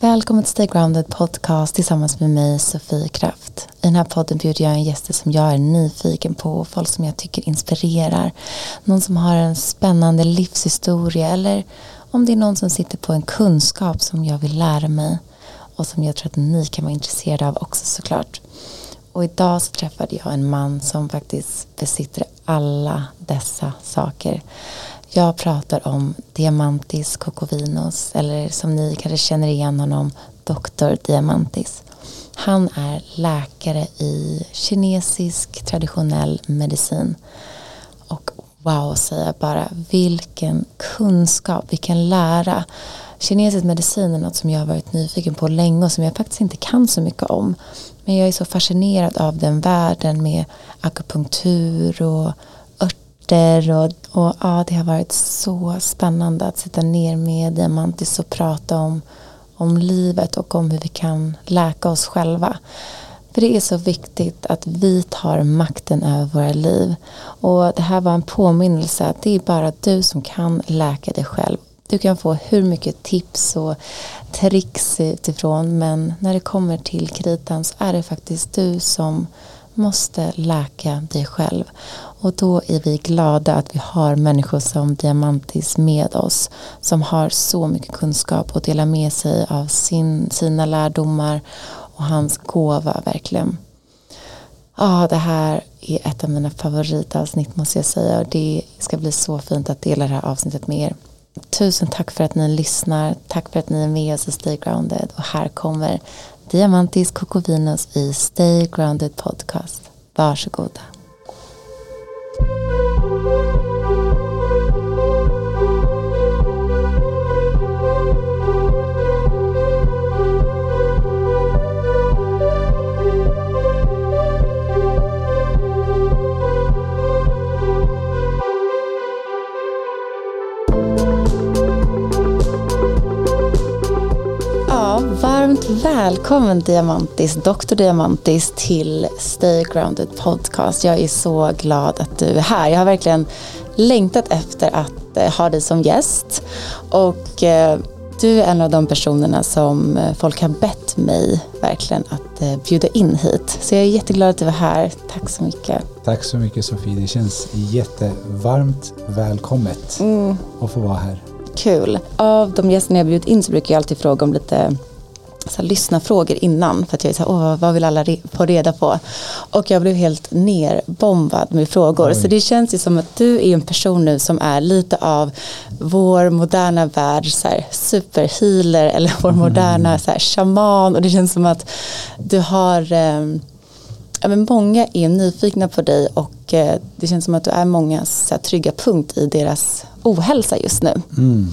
Välkommen till Stay Grounded podcast tillsammans med mig Sofie Kraft. I den här podden bjuder jag in gäster som jag är nyfiken på, folk som jag tycker inspirerar, någon som har en spännande livshistoria eller om det är någon som sitter på en kunskap som jag vill lära mig och som jag tror att ni kan vara intresserade av också såklart. Och idag så träffade jag en man som faktiskt besitter alla dessa saker. Jag pratar om Diamantis Kokovinos eller som ni kanske känner igen honom, Dr. Diamantis. Han är läkare i kinesisk traditionell medicin. Och wow säger jag bara, vilken kunskap, vilken lära. Kinesisk medicin är något som jag har varit nyfiken på länge och som jag faktiskt inte kan så mycket om. Men jag är så fascinerad av den världen med akupunktur och örter och, och ja, det har varit så spännande att sitta ner med Diamantis och prata om, om livet och om hur vi kan läka oss själva. För det är så viktigt att vi tar makten över våra liv. Och det här var en påminnelse att det är bara du som kan läka dig själv. Du kan få hur mycket tips och tricks utifrån men när det kommer till kritan så är det faktiskt du som måste läka dig själv. Och då är vi glada att vi har människor som Diamantis med oss som har så mycket kunskap och delar med sig av sin, sina lärdomar och hans gåva verkligen. Ja, ah, det här är ett av mina favoritavsnitt måste jag säga och det ska bli så fint att dela det här avsnittet med er. Tusen tack för att ni lyssnar. Tack för att ni är med oss i Stay Grounded. Och här kommer Diamantis Kokovinos i Stay Grounded Podcast. Varsågoda. Música Välkommen Diamantis, Dr. Diamantis till Stay Grounded Podcast. Jag är så glad att du är här. Jag har verkligen längtat efter att eh, ha dig som gäst. Och eh, du är en av de personerna som eh, folk har bett mig verkligen att bjuda in hit. Så jag är jätteglad att du är här. Tack så mycket. Tack så mycket Sofie. Det känns jättevarmt välkommet mm. att få vara här. Kul. Av de gästerna jag bjudit in så brukar jag alltid fråga om lite så här, lyssna frågor innan för att jag är så här, åh, vad vill alla re få reda på? Och jag blev helt nerbombad med frågor. Oj. Så det känns ju som att du är en person nu som är lite av vår moderna värld, så här, superhealer eller vår mm. moderna så här, shaman. Och det känns som att du har eh, ja, men många är nyfikna på dig och eh, det känns som att du är mångas trygga punkt i deras ohälsa just nu. Mm.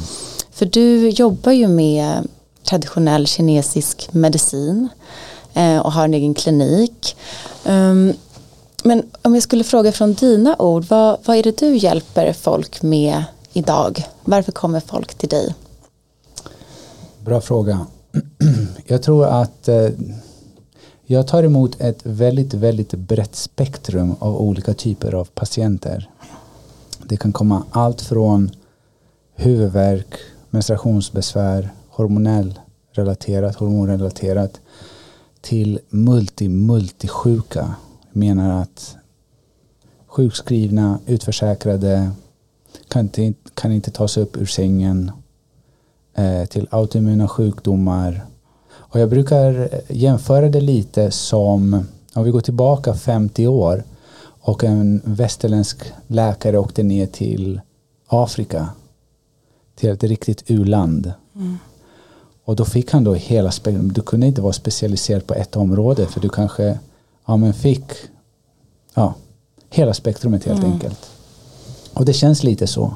För du jobbar ju med traditionell kinesisk medicin eh, och har en egen klinik. Um, men om jag skulle fråga från dina ord, vad, vad är det du hjälper folk med idag? Varför kommer folk till dig? Bra fråga. Jag tror att eh, jag tar emot ett väldigt, väldigt brett spektrum av olika typer av patienter. Det kan komma allt från huvudvärk, menstruationsbesvär, hormonell relaterat, hormonrelaterat till multi multisjuka. Menar att sjukskrivna, utförsäkrade kan inte, kan inte ta sig upp ur sängen eh, till autoimmuna sjukdomar. Och jag brukar jämföra det lite som om vi går tillbaka 50 år och en västerländsk läkare åkte ner till Afrika till ett riktigt u-land. Mm. Och då fick han då hela spektrum. Du kunde inte vara specialiserad på ett område för du kanske ja, men fick ja, hela spektrumet helt mm. enkelt. Och det känns lite så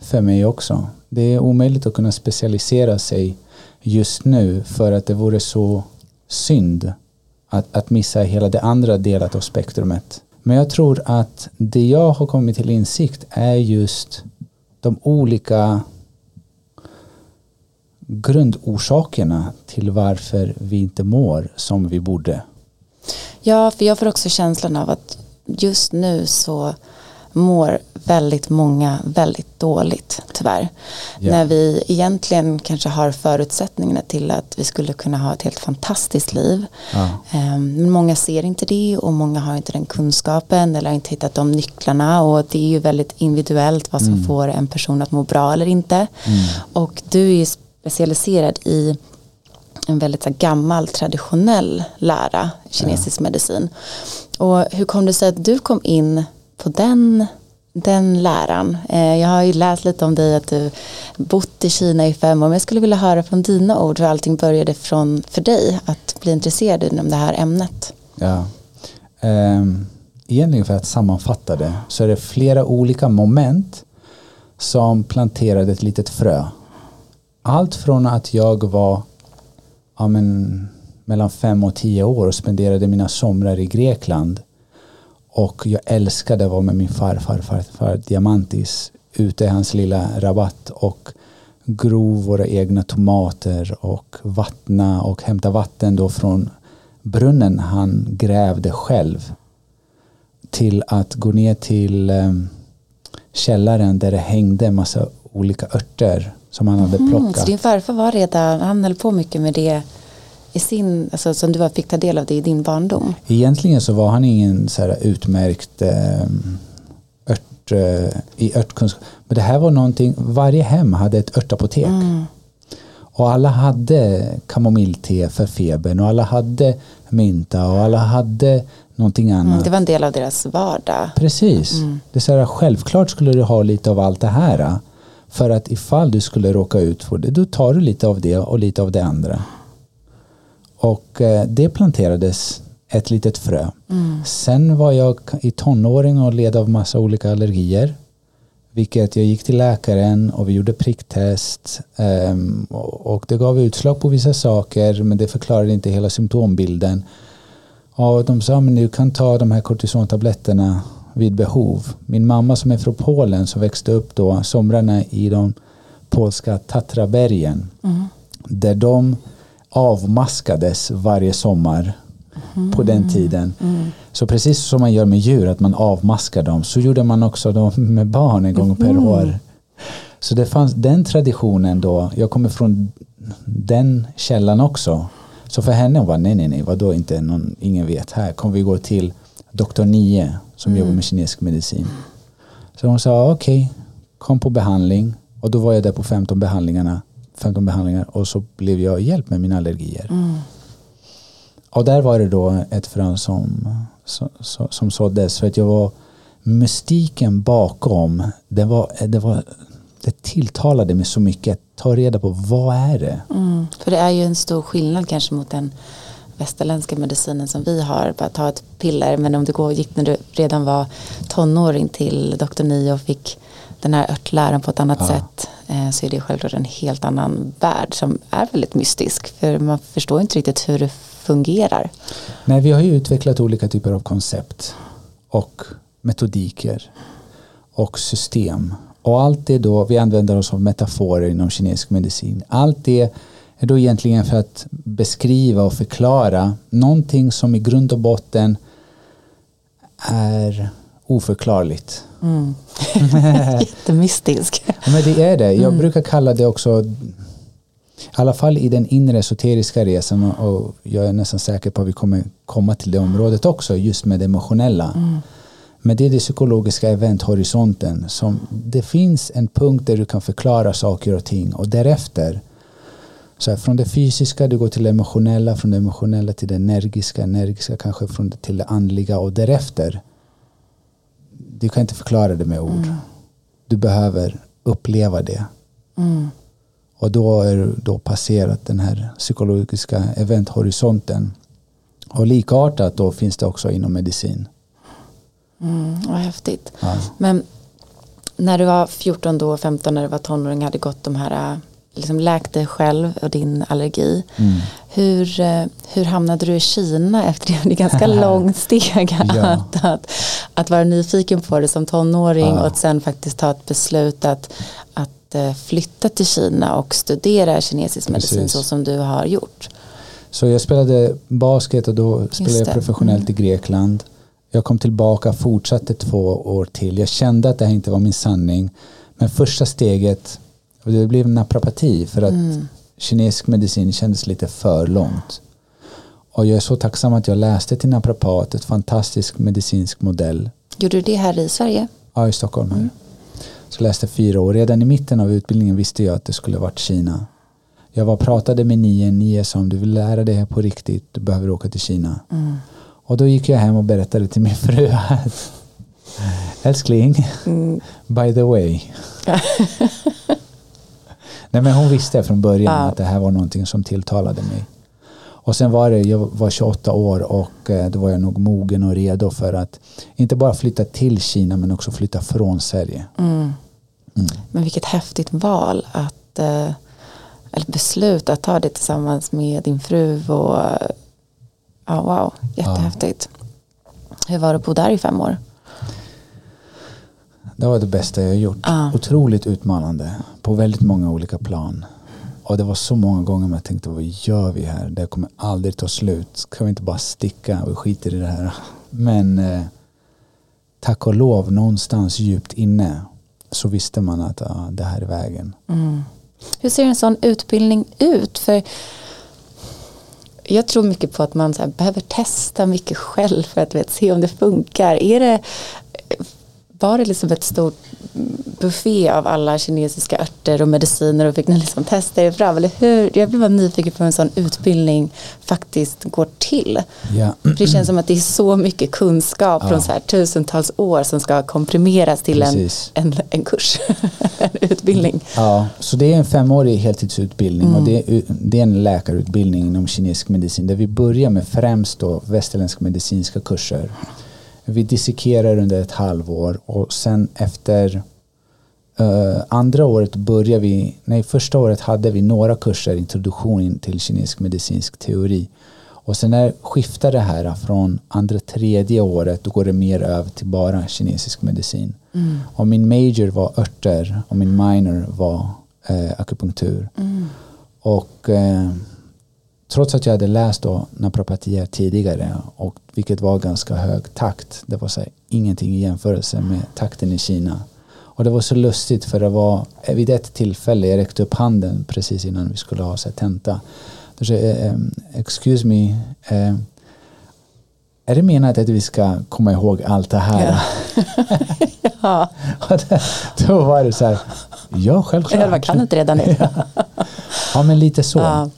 för mig också. Det är omöjligt att kunna specialisera sig just nu för att det vore så synd att, att missa hela det andra delat av spektrumet. Men jag tror att det jag har kommit till insikt är just de olika grundorsakerna till varför vi inte mår som vi borde. Ja, för jag får också känslan av att just nu så mår väldigt många väldigt dåligt tyvärr. Ja. När vi egentligen kanske har förutsättningarna till att vi skulle kunna ha ett helt fantastiskt liv. Ehm, Men många ser inte det och många har inte den kunskapen eller inte hittat de nycklarna och det är ju väldigt individuellt vad som får en person att må bra eller inte. Och du är specialiserad i en väldigt så gammal traditionell lära, kinesisk medicin. Och hur kom det sig att du kom in på den, den läran? Eh, jag har ju läst lite om dig att du bott i Kina i fem år, men jag skulle vilja höra från dina ord hur allting började från, för dig att bli intresserad inom det här ämnet. Ja. Ehm, egentligen för att sammanfatta det så är det flera olika moment som planterade ett litet frö. Allt från att jag var ja, men, mellan fem och tio år och spenderade mina somrar i Grekland och jag älskade att vara med min farfar, farfar Diamantis ute i hans lilla rabatt och gro våra egna tomater och vattna och hämta vatten då från brunnen han grävde själv till att gå ner till eh, källaren där det hängde en massa olika örter som han hade Mm, plockat. så din farfar var redan, han höll på mycket med det i sin, alltså som du fick ta del av det i din barndom. Egentligen så var han ingen så här utmärkt eh, ört, eh, i örtkunskap. Men det här var någonting, varje hem hade ett örtapotek. Mm. Och alla hade kamomillte för febern och alla hade mynta och alla hade någonting annat. Mm, det var en del av deras vardag. Precis. Det är så här, självklart skulle du ha lite av allt det här. För att ifall du skulle råka ut för det, då tar du lite av det och lite av det andra. Och eh, det planterades ett litet frö. Sen var jag i tonåring och led av massa olika allergier. Vilket jag gick till läkaren och vi gjorde pricktest. och och det gav utslag på vissa saker men det förklarade inte hela symptombilden. Och de sa men du kan ta de här kortisontabletterna vid behov. Min mamma som är från Polen som växte upp då somrarna i de polska Tatrabergen. Där de avmaskades varje sommar på den tiden. Så precis som man gör med djur, att man avmaskar dem, så gjorde man också då med barn en gång per år. Så det fanns den traditionen då, jag kommer från den källan också. Så för henne var nej, nej, nej, vadå inte, någon, ingen vet, här kommer vi gå till doktor Nye som jobbar med kinesisk medicin. Så hon sa okej, kom på behandling och då var jag där på 15 behandlingarna 15 behandlingar och så blev jag hjälpt med mina allergier. Och där var det då ett frön som, som, som, såddes för att jag var mystiken bakom det var, det var det tilltalade mig så mycket att ta reda på vad är det? Mm. För det är ju en stor skillnad kanske mot den västerländska medicinen som vi har. Bara ta ett piller men om du går, gick när du redan var tonåring till doktor Nio och fick den här örtläran på ett annat Ja. sätt eh, så är det självklart en helt annan värld som är väldigt mystisk. För man förstår inte riktigt hur det fungerar. Nej, vi har ju utvecklat olika typer av koncept och metodiker och system. Och allt det då, vi använder oss av metaforer inom kinesisk medicin. Allt det är då egentligen för att beskriva och förklara någonting som i grund och botten är oförklarligt. Mm. Jättemystisk. Men det är det. Jag brukar kalla det också, i alla fall i den inre esoteriska resan och jag är nästan säker på att vi kommer komma till det området också, just med det emotionella. Men det är det psykologiska eventhorisonten som det finns en punkt där du kan förklara saker och ting och därefter så här, från det fysiska du går till det emotionella, från det emotionella till det energiska, energiska kanske från det till det andliga och därefter du kan inte förklara det med ord. Du behöver uppleva det. Mm. Och då är du då passerat den här psykologiska eventhorisonten. Och likartat då finns det också inom medicin. Mm, vad häftigt. Ja. Men när du var 14 då, 15 när du var tonåring hade gått de här, äh, liksom läkt dig själv och din allergi. Mm. Hur, eh, hur hamnade du i Kina efter det? Det är ganska långt steg Ja. att, att, att vara nyfiken på det som tonåring Ja. och att sen faktiskt ta ett beslut att, att eh, flytta till Kina och studera kinesisk medicin Precis. så som du har gjort. Så jag spelade basket och då spelade jag professionellt i Grekland. Jag kom tillbaka, fortsatte två år till. Jag kände att det här inte var min sanning. Men första steget, och det blev naprapati för att mm. kinesisk medicin kändes lite för långt. Och jag är så tacksam att jag läste till naprapat, ett fantastisk medicinsk modell. Gjorde du det här i Sverige? Ja, i Stockholm. Mm. Så läste fyra år. Redan i mitten av utbildningen visste jag att det skulle varit Kina. Jag var pratade med nio, nio som du vill lära dig här på riktigt, du behöver åka till Kina. Mm. Och då gick jag hem och berättade till min fru att älskling, mm. by the way. Nej men hon visste från början ja. att det här var någonting som tilltalade mig. Och sen var det, jag var 28 år och eh, då var jag nog mogen och redo för att inte bara flytta till Kina men också flytta från Sverige. Mm. Mm. Men vilket häftigt val att eh, eller beslut att ta det tillsammans med din fru och ja, wow, jättehäftigt. Ja. Hur var det att bo där i fem år? Det var det bästa jag gjort. Ja. Otroligt utmanande på väldigt många olika plan. Och det var så många gånger man tänkte vad gör vi här? Det kommer aldrig ta slut. Kan vi inte bara sticka och skita i det här? Men eh, tack och lov någonstans djupt inne så visste man att ja, det här är vägen. Mm. Hur ser en sån utbildning ut? För jag tror mycket på att man behöver testa mycket själv för att vet, se om det funkar. Är det, var det liksom ett stort buffé av alla kinesiska örter och mediciner och fick ni liksom testa er fram? Eller hur? Jag blir bara nyfiken på hur en sån utbildning faktiskt går till. Ja. det känns som att det är så mycket kunskap ja. från så här tusentals år som ska komprimeras till en, en, en, kurs, en utbildning. Ja, så det är en femårig heltidsutbildning mm. och det är, det är en läkarutbildning inom kinesisk medicin där vi börjar med främst då västerländska medicinska kurser. Vi dissekerar under ett halvår och sen efter Uh, andra året började vi, nej första året hade vi några kurser introduktion till kinesisk medicinsk teori. Och sen när skiftar det här från andra tredje året då går det mer över till bara kinesisk medicin. Mm. Och min major var örter och min minor var eh, akupunktur. Mm. Och eh, trots att jag hade läst då naprapati tidigare och vilket var ganska hög takt. Det var så här, ingenting i jämförelse med takten i Kina. Och det var så lustigt för det var vid ett tillfälle, jag räckte upp handen precis innan vi skulle ha så tenta. Då sa jag, excuse me, eh, är det menat att vi ska komma ihåg allt det här? Ja. ja. då var det så här, ja självklart. Jag kan inte redan nu. ja men lite så. Ja.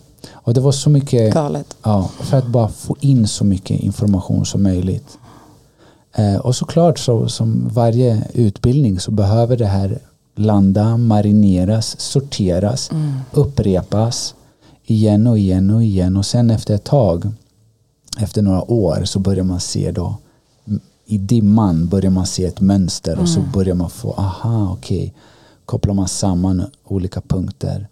Och det var så mycket, Galet. Ja, för att bara få in så mycket information som möjligt. Eh, och såklart så, som varje utbildning så behöver det här landa, marineras, sorteras, mm. upprepas igen och igen och igen och sen efter ett tag, efter några år så börjar man se då i dimman börjar man se ett mönster mm. och så mm. börjar man få, aha okej, okay. kopplar man samman olika punkter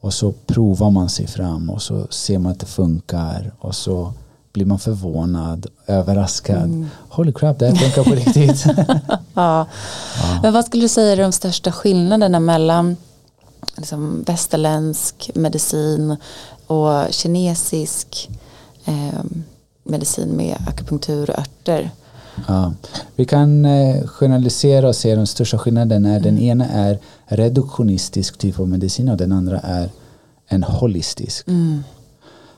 och så provar man sig fram och så ser man att det funkar och så blir man förvånad, överraskad. Mm. Holy crap, det här funkar på riktigt. ja. ja. Men vad skulle du säga är de största skillnaderna mellan liksom, västerländsk medicin och kinesisk eh, medicin med akupunktur och örter? Ja. Vi kan eh, generalisera och se de största skillnaderna. Mm. Den ena är reduktionistisk typ av medicin och den andra är en holistisk. Mm.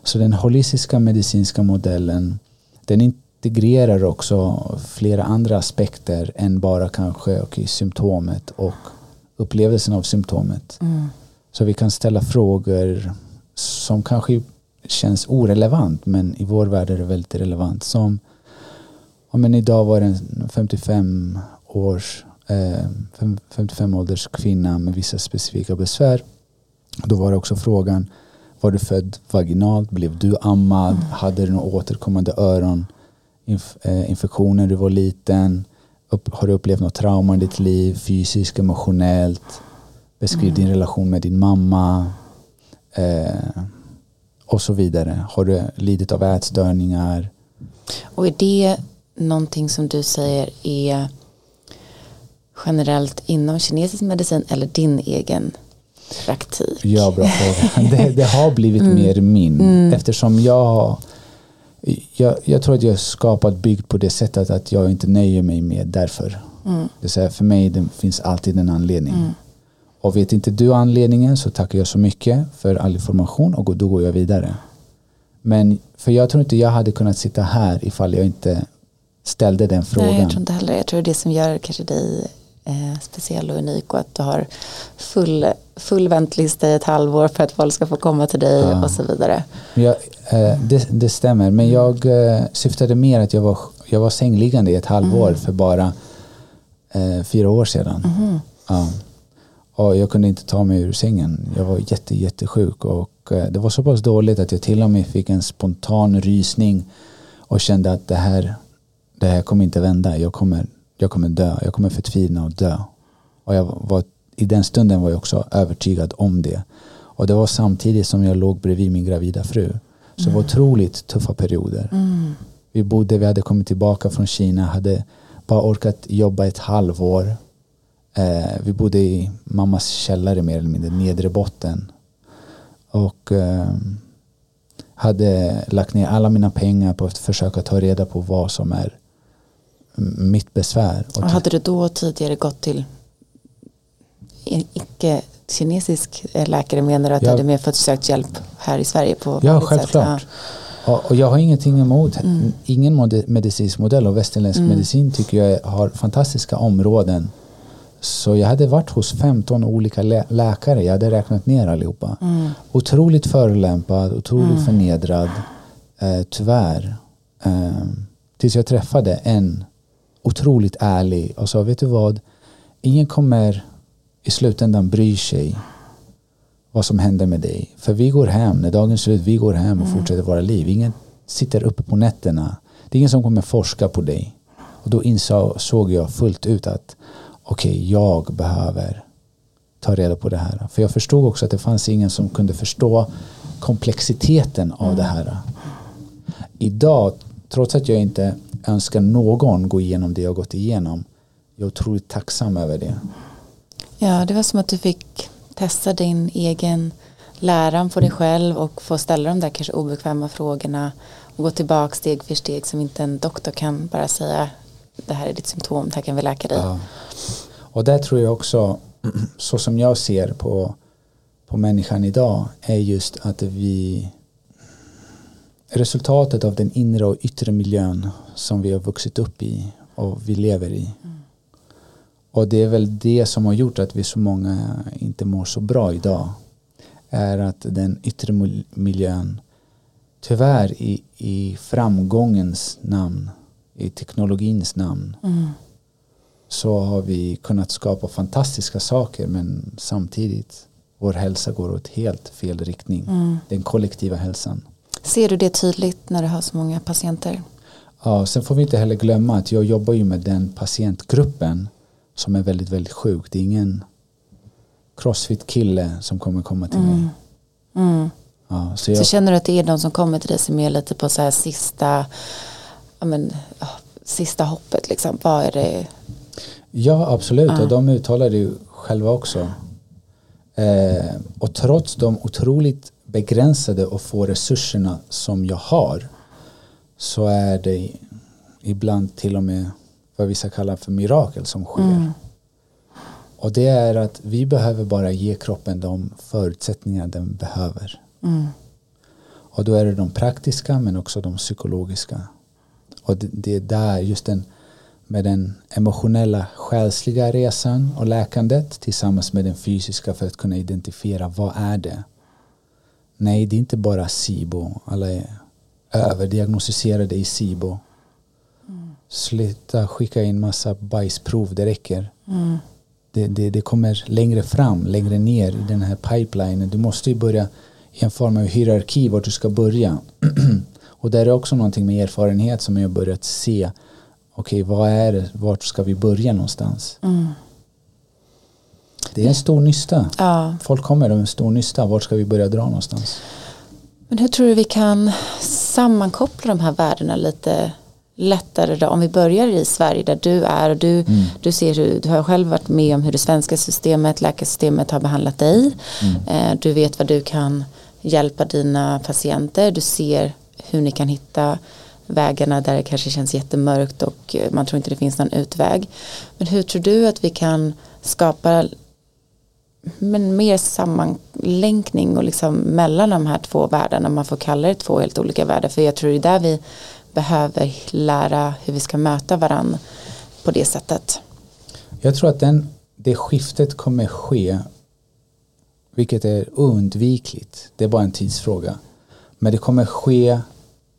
Så den holistiska medicinska modellen den integrerar också flera andra aspekter än bara kanske okay, symptomet och upplevelsen av symptomet. Mm. Så vi kan ställa frågor som kanske känns orelevant men i vår värld är det väldigt relevant. Som om en idag var det en 55 års eh, 55 ålders kvinna med vissa specifika besvär. Då var det också frågan var du född vaginalt? Blev du ammad? Mm. Hade du några återkommande öroninfektioner när du var liten? Har du upplevt något trauma i ditt liv? Fysiskt, emotionellt? Beskriv mm. din relation med din mamma. Eh, och så vidare. Har du lidit av ätstörningar? Och är det någonting som du säger är generellt inom kinesisk medicin eller din egen praktik? Ja, bra fråga. Det, det har blivit mm. mer min mm. eftersom jag Jag, jag tror att jag är skapad byggt på det sättet att jag inte nöjer mig med därför. Mm. Det vill säga för mig det finns alltid en anledning. Mm. Och vet inte du anledningen så tackar jag så mycket för all information och då går jag vidare. Men för jag tror inte jag hade kunnat sitta här ifall jag inte ställde den frågan. Nej, jag tror inte heller Jag tror det som gör kanske dig eh, speciell och unik och att du har full, full väntlista i ett halvår för att folk ska få komma till dig Ja. och så vidare. Jag, eh, det, det stämmer, men jag eh, syftade mer att jag var, jag var sängliggande i ett halvår Mm. för bara eh, fyra år sedan. Mhm. Ja. Och jag kunde inte ta mig ur sängen. Jag var jätte, jättesjuk och eh, det var så pass dåligt att jag till och med fick en spontan rysning och kände att det här, det här kommer inte vända. Jag kommer, jag kommer dö. Jag kommer förtvina och dö. Och jag var, i den stunden var jag också övertygad om det. Och det var samtidigt som jag låg bredvid min gravida fru. Så det var otroligt tuffa perioder. Mm. Vi bodde, vi hade kommit tillbaka från Kina, hade bara orkat jobba ett halvår. Eh, vi bodde i mammas källare mer eller mindre, nedre botten. Och eh, hade lagt ner alla mina pengar på att försöka ta reda på vad som är mitt besvär. Och Och hade du då tidigare gått till en icke-kinesisk eh, läkare menar du att Ja. du hade mer fått sökt hjälp här i Sverige på Ja, självklart. Och, och jag har ingenting emot Mm. ingen medicinsk modell och västerländsk Mm. medicin tycker jag har fantastiska områden. Så jag hade varit hos 15 olika lä- läkare, jag hade räknat ner allihopa. Ja. Mm. Otroligt förolämpad, otroligt Mm. förnedrad, eh, tyvärr. Eh, tills jag träffade en otroligt ärlig och sa, vet du vad? Ingen kommer i slutändan bry sig vad som händer med dig. För vi går hem, när dagen är slut, vi går hem och Mm. fortsätter våra liv. Ingen sitter uppe på nätterna. Det är ingen som kommer forska på dig. Och då insåg jag fullt ut att okej, jag behöver ta reda på det här. För jag förstod också att det fanns ingen som kunde förstå komplexiteten av det här. Idag, trots att jag inte önskar någon gå igenom det jag gått igenom, jag är otroligt tacksam över det. Ja, det var som att du fick testa din egen läran på dig själv och få ställa de där kanske obekväma frågorna och gå tillbaka steg för steg som inte en doktor kan bara säga det här är ditt symptom, det här kan vi läka dig. Ja. Och där tror jag också, så som jag ser på, på människan idag, är just att vi resultatet av den inre och yttre miljön som vi har vuxit upp i och vi lever i. Och det är väl det som har gjort att vi så många inte mår så bra idag. Är att den yttre mil- miljön tyvärr i, i framgångens namn, i teknologins namn, Mm. så har vi kunnat skapa fantastiska saker men samtidigt vår hälsa går åt helt fel riktning. Mm. Den kollektiva hälsan. Ser du det tydligt när du har så många patienter? Ja, sen får vi inte heller glömma att jag jobbar ju med den patientgruppen som är väldigt, väldigt sjuk. Det är ingen crossfit-kille som kommer komma till mig. Mm. Ja, så Så jag, känner du att det är de som kommer till dig som är lite på så här sista, ja, men, sista hoppet liksom? Vad är det? ja, absolut. Ja. Och de uttalar det ju själva också. Eh, och trots de otroligt begränsade och få resurserna som jag har så är det ibland till och med vad vi ska kalla för mirakel som sker. Mm. Och det är att vi behöver bara ge kroppen de förutsättningar den behöver. Mm. Och då är det de praktiska men också de psykologiska. Och det, det är där just den med den emotionella själsliga resan och läkandet tillsammans med den fysiska för att kunna identifiera vad är det. Nej, det är inte bara SIBO. Alla är överdiagnostiserade i SIBO. Sluta skicka in massa bajsprov, det räcker. Mm. Det, det, det kommer längre fram, längre ner i den här pipelinen. Du måste ju börja i en form av hierarki vart du ska börja. och där är också någonting med erfarenhet som jag börjat se. Okej, vad är det? Vart ska vi börja någonstans? Mm. Det är en stor nysta. Ja. Folk kommer med en stor nysta. Vart ska vi börja dra någonstans? Men hur tror du vi kan sammankoppla de här värdena lite lättare då? Om vi börjar i Sverige där du är och du, Mm. du ser hur, du har själv varit med om hur det svenska systemet, läkarsystemet har behandlat dig. Mm. Eh, Du vet vad du kan hjälpa dina patienter. Du ser hur ni kan hitta vägarna där det kanske känns jättemörkt och eh, man tror inte det finns någon utväg. Men hur tror du att vi kan skapa men mer sammanlänkning och liksom mellan de här två världarna, man får kalla det två helt olika världar. För jag tror det är där vi behöver lära hur vi ska möta varandra på det sättet. Jag tror att den, det skiftet kommer ske, vilket är oundvikligt. Det är bara en tidsfråga. Men det kommer ske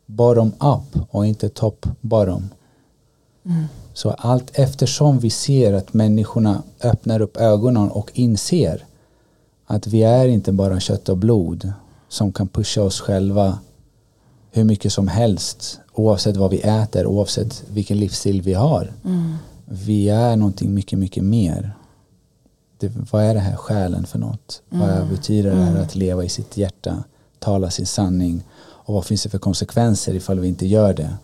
bottom up och inte top bottom. Mm. Så allt eftersom vi ser att människorna öppnar upp ögonen och inser att vi är inte bara kött och blod som kan pusha oss själva hur mycket som helst oavsett vad vi äter, oavsett vilken livsstil vi har. Mm. Vi är någonting mycket, mycket mer. Det, vad är det här själen för något? Mm. Vad betyder det här mm. att leva i sitt hjärta, tala sin sanning och vad finns det för konsekvenser ifall vi inte gör det?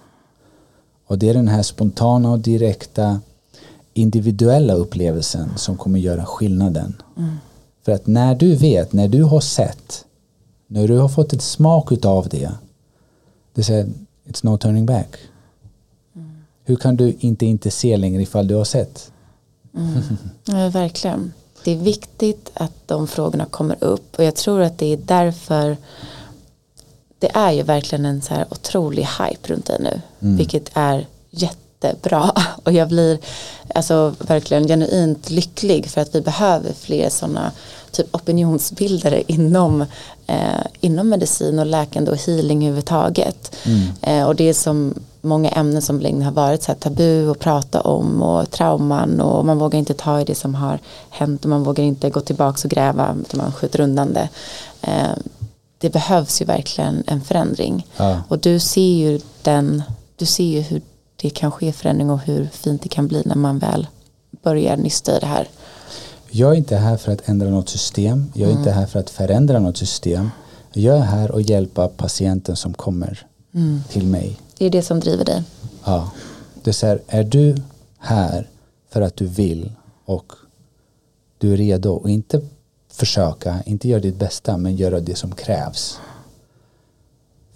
Och det är den här spontana och direkta individuella upplevelsen som kommer göra skillnaden. Mm. För att när du vet, när du har sett, när du har fått ett smak av det, det säger it's no turning back. Mm. Hur kan du inte inte se längre ifall du har sett? Mm. Ja, verkligen. Det är viktigt att de frågorna kommer upp och jag tror att det är därför det är ju verkligen en så här otrolig hype runt det nu. Mm. Vilket är jättebra. Och jag blir alltså verkligen genuint lycklig för att vi behöver fler sådana typ opinionsbildare inom, eh, inom medicin och läkande och healing överhuvudtaget. Mm. Eh, och det är som många ämnen som länge har varit så här tabu att prata om och trauman och man vågar inte ta i det som har hänt och man vågar inte gå tillbaka och gräva utan man skjuter undan det. Eh, det behövs ju verkligen en förändring. Ja. Och du ser ju den, du ser ju hur det kan ske förändring och hur fint det kan bli när man väl börjar nysta i det här. Jag är inte här för att ändra något system. Jag är mm. inte här för att förändra något system. Jag är här och hjälpa patienten som kommer mm. till mig. Det är det som driver dig. Ja. Det är, så här, är du här för att du vill och du är redo och inte försöka, inte göra ditt bästa men göra det som krävs.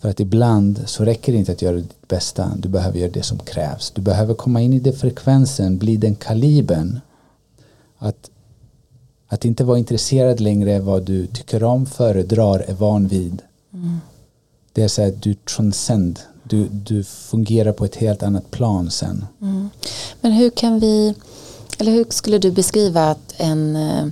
För att ibland så räcker det inte att göra ditt bästa, du behöver göra det som krävs. Du behöver komma in i den frekvensen, bli den kalibern. Att, att inte vara intresserad längre vad du tycker om, föredrar, är van vid. Mm. Det är så att du transcend, du, du fungerar på ett helt annat plan sen. Mm. Men hur kan vi, eller hur skulle du beskriva att en eh,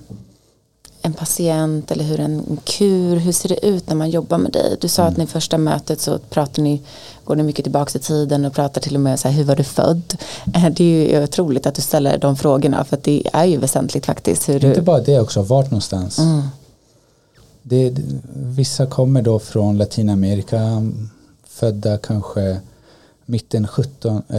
en patient eller hur en kur, hur ser det ut när man jobbar med dig? Du sa mm. att ni första mötet så pratar ni, går ni mycket tillbaka i tiden och pratar till och med så här, hur var du född? Eh, det är ju otroligt att du ställer de frågorna för att det är ju väsentligt faktiskt. Hur Inte du... bara det också, vart någonstans? Mm. Det, vissa kommer då från Latinamerika, födda kanske mitten 17, eh,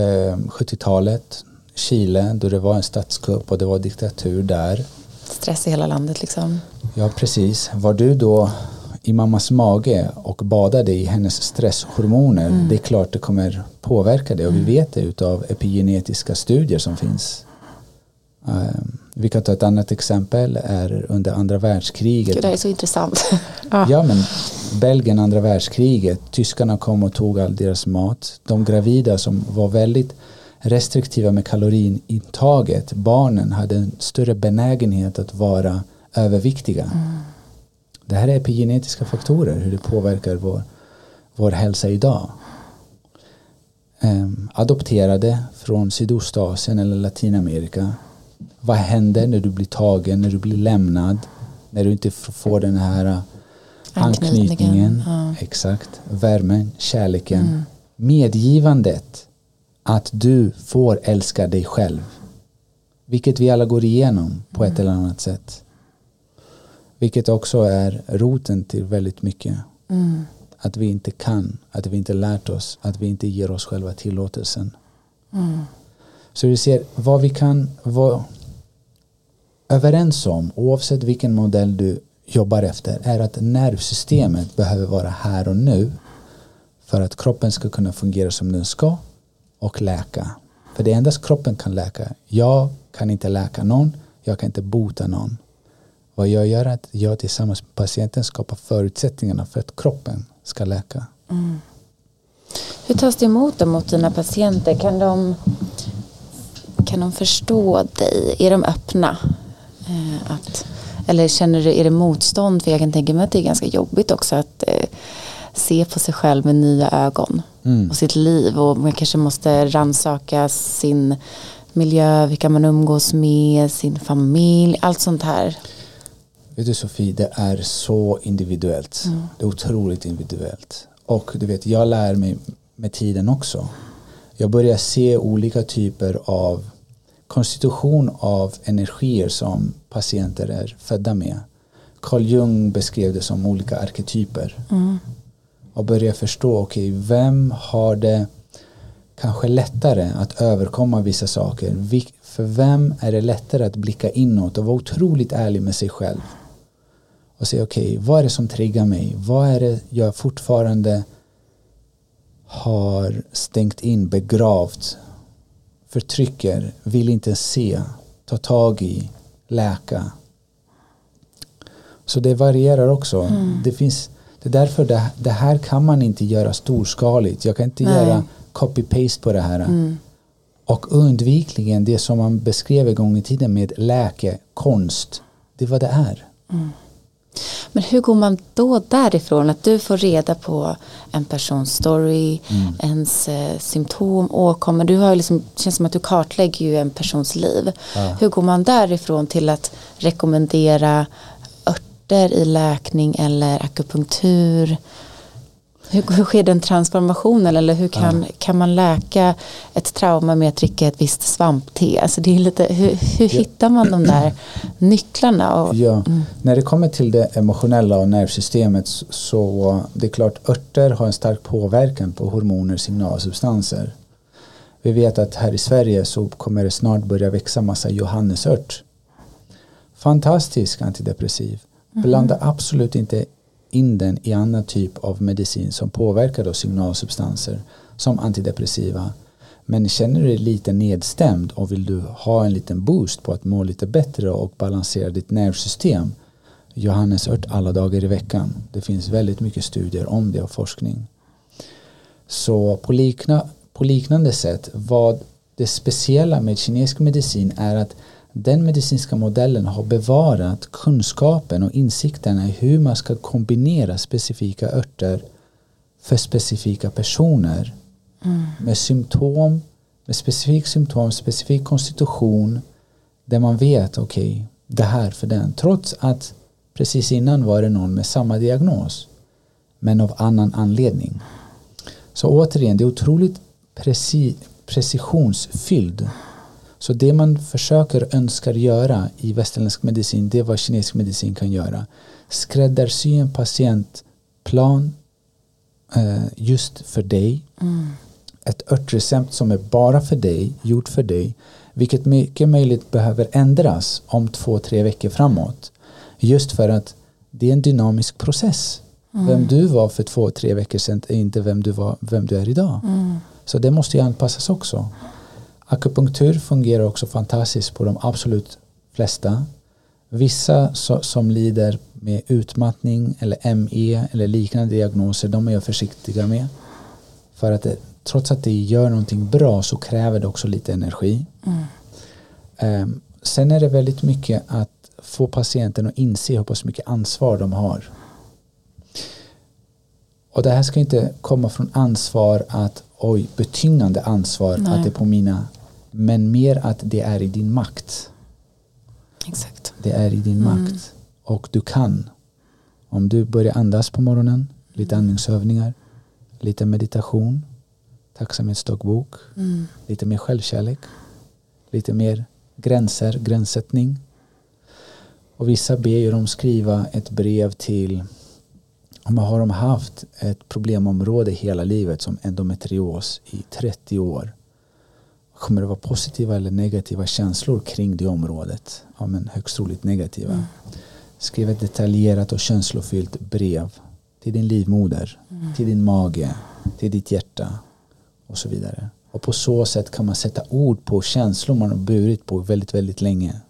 70-talet, Chile då det var en statskupp och det var diktatur där stress i hela landet liksom. Ja precis. Var du då i mammas mage och badade i hennes stresshormoner mm. det är klart det kommer påverka det och mm. vi vet det utav epigenetiska studier som finns. Um, vi kan ta ett annat exempel är under andra världskriget. Gud, det är så intressant. ja men Belgien andra världskriget, tyskarna kom och tog all deras mat. De gravida som var väldigt restriktiva med kaloriintaget. Barnen hade en större benägenhet att vara överviktiga. Mm. Det här är epigenetiska faktorer, hur det påverkar vår, vår hälsa idag. Um, adopterade från Sydostasien eller Latinamerika. Vad händer när du blir tagen, när du blir lämnad, när du inte får den här anknytningen, ja. exakt, värmen, kärleken, mm. medgivandet att du får älska dig själv. Vilket vi alla går igenom på ett eller annat sätt. Vilket också är roten till väldigt mycket. Mm. Att vi inte kan, att vi inte lärt oss, att vi inte ger oss själva tillåtelsen. Mm. Så du ser vad vi kan vara överens om, oavsett vilken modell du jobbar efter, är att nervsystemet behöver vara här och nu för att kroppen ska kunna fungera som den ska och läka. För det är endast kroppen kan läka. Jag kan inte läka någon, jag kan inte bota någon. Vad jag gör är att jag tillsammans med patienten skapar förutsättningarna för att kroppen ska läka. Mm. Hur tas det emot då mot dina patienter? Kan de, kan de förstå dig? Är de öppna? Eh, att, eller känner du, är det motstånd? För jag kan tänka mig att det är ganska jobbigt också att eh, se på sig själv med nya ögon Mm. och sitt liv och man kanske måste ransaka sin miljö, vilka man umgås med, sin familj, allt sånt här. Vet du Sofie, det är så individuellt. Det är otroligt individuellt. Och du vet, jag lär mig med tiden också. Jag börjar se olika typer av konstitution av energier som patienter är födda med. Carl Jung beskrev det som olika arketyper. Och börjar förstå, okej, vem har det kanske lättare att överkomma vissa saker? För vem är det lättare att blicka inåt och vara otroligt ärlig med sig själv? Och säga, okej, vad är det som triggar mig? Vad är det jag fortfarande har stängt in, begravt, förtrycker, vill inte se, ta tag i, läka. Så det varierar också. Det, finns, det är därför det, det här kan man inte göra storskaligt. Jag kan inte Nej. göra copy-paste på det här. Och undvikligen det som man beskrev en gång i tiden med läkekonst. Det är vad det är. Men hur går man då därifrån? Att du får reda på en persons story, Mm. ens eh, symptom, åkommor. Du har liksom, det känns som att du kartlägger ju en persons liv. Ja. Hur går man därifrån till att rekommendera örter i läkning eller akupunktur? Hur, hur sker den transformationen eller hur kan, kan man läka ett trauma med att dricka ett visst svampte? Alltså det är lite, hur, hur hittar man de där nycklarna? Och, Ja, när det kommer till det emotionella och nervsystemet så- så det är klart örter har en stark påverkan på hormoner, signalsubstanser. Vi vet att här i Sverige så kommer det snart börja växa massa johannesört. Fantastisk antidepressiv. Mm-hmm. Blanda absolut inte in den i annan typ av medicin som påverkar då signalsubstanser som antidepressiva. Men känner du dig lite nedstämd och vill du ha en liten boost på att må lite bättre och balansera ditt nervsystem Johannesört alla dagar i veckan. Det finns väldigt mycket studier om det och forskning. Så på, likna, på liknande sätt vad det speciella med kinesisk medicin är att den medicinska modellen har bevarat kunskapen och insikterna i hur man ska kombinera specifika örter för specifika personer med symptom, med specifik symptom, specifik konstitution där man vet, okej, det här för den. Trots att precis innan var det någon med samma diagnos men av annan anledning. Så återigen, det är otroligt preci precisionsfylld. Så det man försöker önskar göra i västerländsk medicin, det är vad kinesisk medicin kan göra. Skräddarsy en patientplan eh, just för dig. Ett örtrecept som är bara för dig, gjort för dig, vilket mycket möjligt behöver ändras om två, tre veckor framåt. Just för att det är en dynamisk process. Vem du var för två, tre veckor sedan är inte vem du, var, vem du är idag. Så det måste ju anpassas också. Akupunktur fungerar också fantastiskt på de absolut flesta. Vissa som lider med utmattning eller ME eller liknande diagnoser, de är jag försiktiga med. För att det, trots att det gör någonting bra så kräver det också lite energi. Ehm, sen är det väldigt mycket att få patienten att inse hur pass mycket ansvar de har. Och det här ska inte komma från ansvar att oj, betyngande ansvar Nej. att det är på mina men mer att det är i din makt. Exakt. Det är i din makt. Och du kan. Om du börjar andas på morgonen, lite andningsövningar, lite meditation, tacksamhetsdagbok, lite mer självkärlek, lite mer gränser, gränssättning. Och vissa ber ju dem skriva ett brev till om har de haft ett problemområde hela livet som endometrios i 30 år kommer det vara positiva eller negativa känslor kring det området? Ja, men högst troligt negativa. Skriv ett detaljerat och känslofyllt brev till din livmoder, till din mage, till ditt hjärta och så vidare. Och på så sätt kan man sätta ord på känslor man har burit på väldigt, väldigt länge.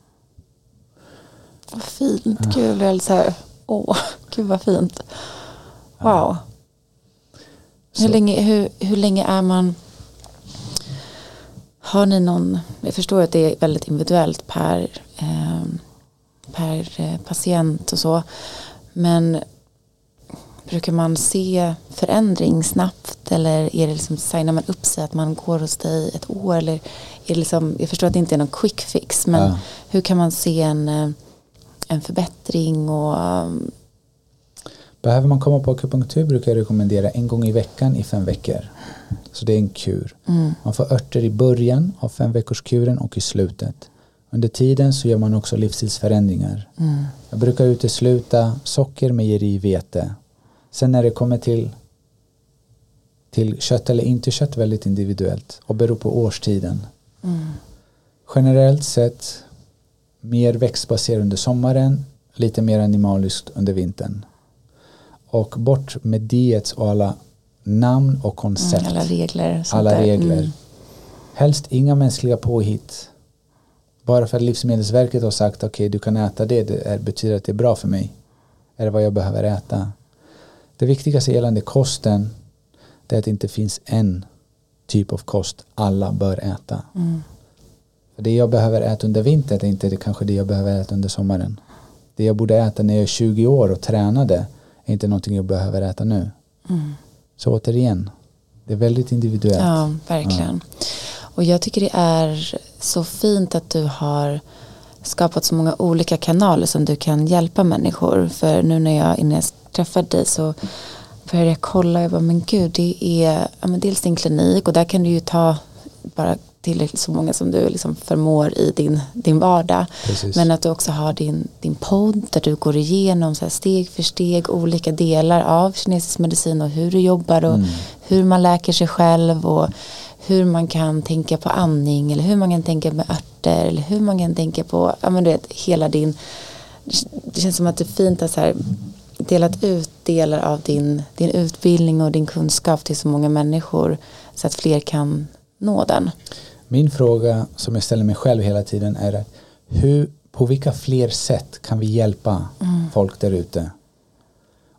Vad fint. Gud, jag så här, åh, gud vad fint. Wow. Hur länge, hur, hur länge är man har ni någon, jag förstår att det är väldigt individuellt per, eh, per eh, patient och så, men brukar man se förändring snabbt eller är det liksom, signar man upp sig att man går hos dig ett år eller är det liksom, jag förstår att det inte är någon quick fix men Ja. hur kan man se en, eh, en förbättring och um, Behöver man komma på akupunktur brukar jag rekommendera en gång i veckan i fem veckor. Så det är en kur. mm, Man får örter i början av fem veckors kuren och i slutet. Under tiden så gör man också livsstilsförändringar. mm, Jag brukar utesluta socker, mejeri, vete. Sen när det kommer till, till kött eller inte kött väldigt individuellt och beror på årstiden. mm, Generellt sett mer växtbaserat under sommaren, lite mer animaliskt under vintern. Och bort med diets och alla namn och koncept. mm, alla regler. alla regler. Mm, Helst inga mänskliga påhitt. Bara för att Livsmedelsverket har sagt okej du kan äta det, det är, betyder att det är bra för mig. Är det vad jag behöver äta? Det viktigaste gällande kosten det är att det inte finns en typ av kost alla bör äta. mm, För det jag behöver äta under vintern är inte det kanske det jag behöver äta under sommaren. Det jag borde äta när jag är 20 år och tränade är inte någonting jag behöver äta nu. mm. Så återigen, det är väldigt individuellt. Ja, verkligen. Och jag tycker det är så fint att du har skapat så många olika kanaler som du kan hjälpa människor. För nu när jag innan jag träffade dig så började jag kolla, jag bara, men gud, det är ja, men dels din klinik och där kan du ju ta bara tillräckligt så många som du liksom förmår i din, din vardag. Precis. Men att du också har din, din podd där du går igenom så steg för steg olika delar av kinesisk medicin och hur du jobbar och Mm. hur man läker sig själv och hur man kan tänka på andning eller hur man kan tänka med örter eller hur man kan tänka på, ja men du vet, hela din, det känns som att det är fint att så här delat ut delar av din, din utbildning och din kunskap till så många människor så att fler kan nå den. Min fråga som jag ställer mig själv hela tiden är hur, på vilka fler sätt kan vi hjälpa folk där ute?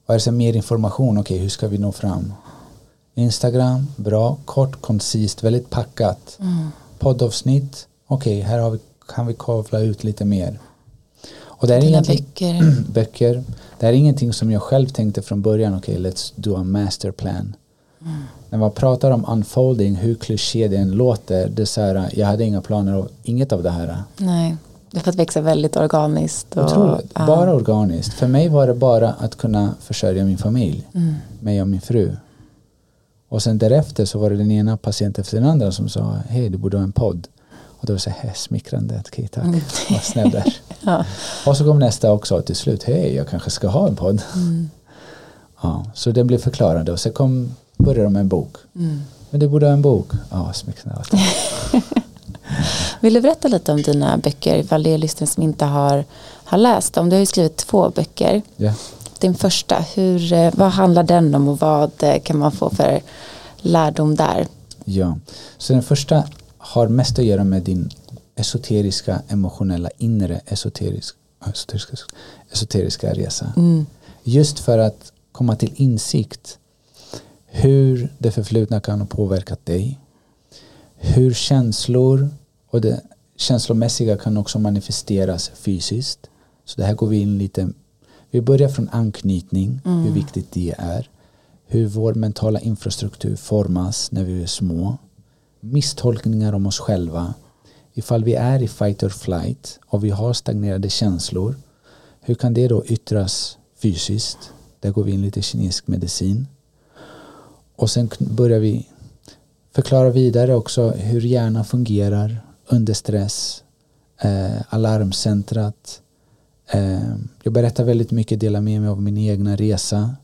Och är det så mer information, okej hur ska vi nå fram? Instagram, bra, kort, koncist, väldigt packat. Poddavsnitt, okej här har vi, kan vi kavla ut lite mer. Och det är Dina ingenting, böcker. böcker. Det är ingenting som jag själv tänkte från början, okej let's do a master plan. När man pratar om unfolding, hur kliché det än låter, det är så här, jag hade inga planer och inget av det här. Nej, det har fått växa väldigt organiskt. Och, Otroligt, ja. bara organiskt. För mig var det bara att kunna försörja min familj, Mm. mig och min fru. Och sen därefter så var det den ena patienten efter den andra som sa, hej du borde ha en podd. Och då var det så här, smickrande, okej tack, Mm. vad snäll där. Ja. Och så kom nästa också till slut, hej jag kanske ska ha en podd. Mm. Ja, så den blev förklarande och sen kom, började de med en bok. Mm. Men du borde ha en bok. Ja, tack. Vill du berätta lite om dina böcker ifall det är lyssnare som inte har, har läst dem? Du har ju skrivit två böcker. Ja. Din första, hur, eh, vad handlar den om och vad eh, kan man få för lärdom där? ja, så den första har mest att göra med din esoteriska, emotionella, inre esoterisk, esoteriska, esoteriska resa. Mm. Just för att komma till insikt hur det förflutna kan ha påverkat dig. Hur känslor och det känslomässiga kan också manifesteras fysiskt. Så det här går vi in lite, vi börjar från anknytning, hur viktigt det är. Hur vår mentala infrastruktur formas när vi är små. Misstolkningar om oss själva. Ifall vi är i fight or flight och vi har stagnerade känslor. Hur kan det då yttras fysiskt? Där går vi in lite kinesisk medicin. Och sen börjar vi förklara vidare också hur hjärnan fungerar under stress, eh, alarmcentrat. Eh, jag berättar väldigt mycket, delar med mig av min egna resa,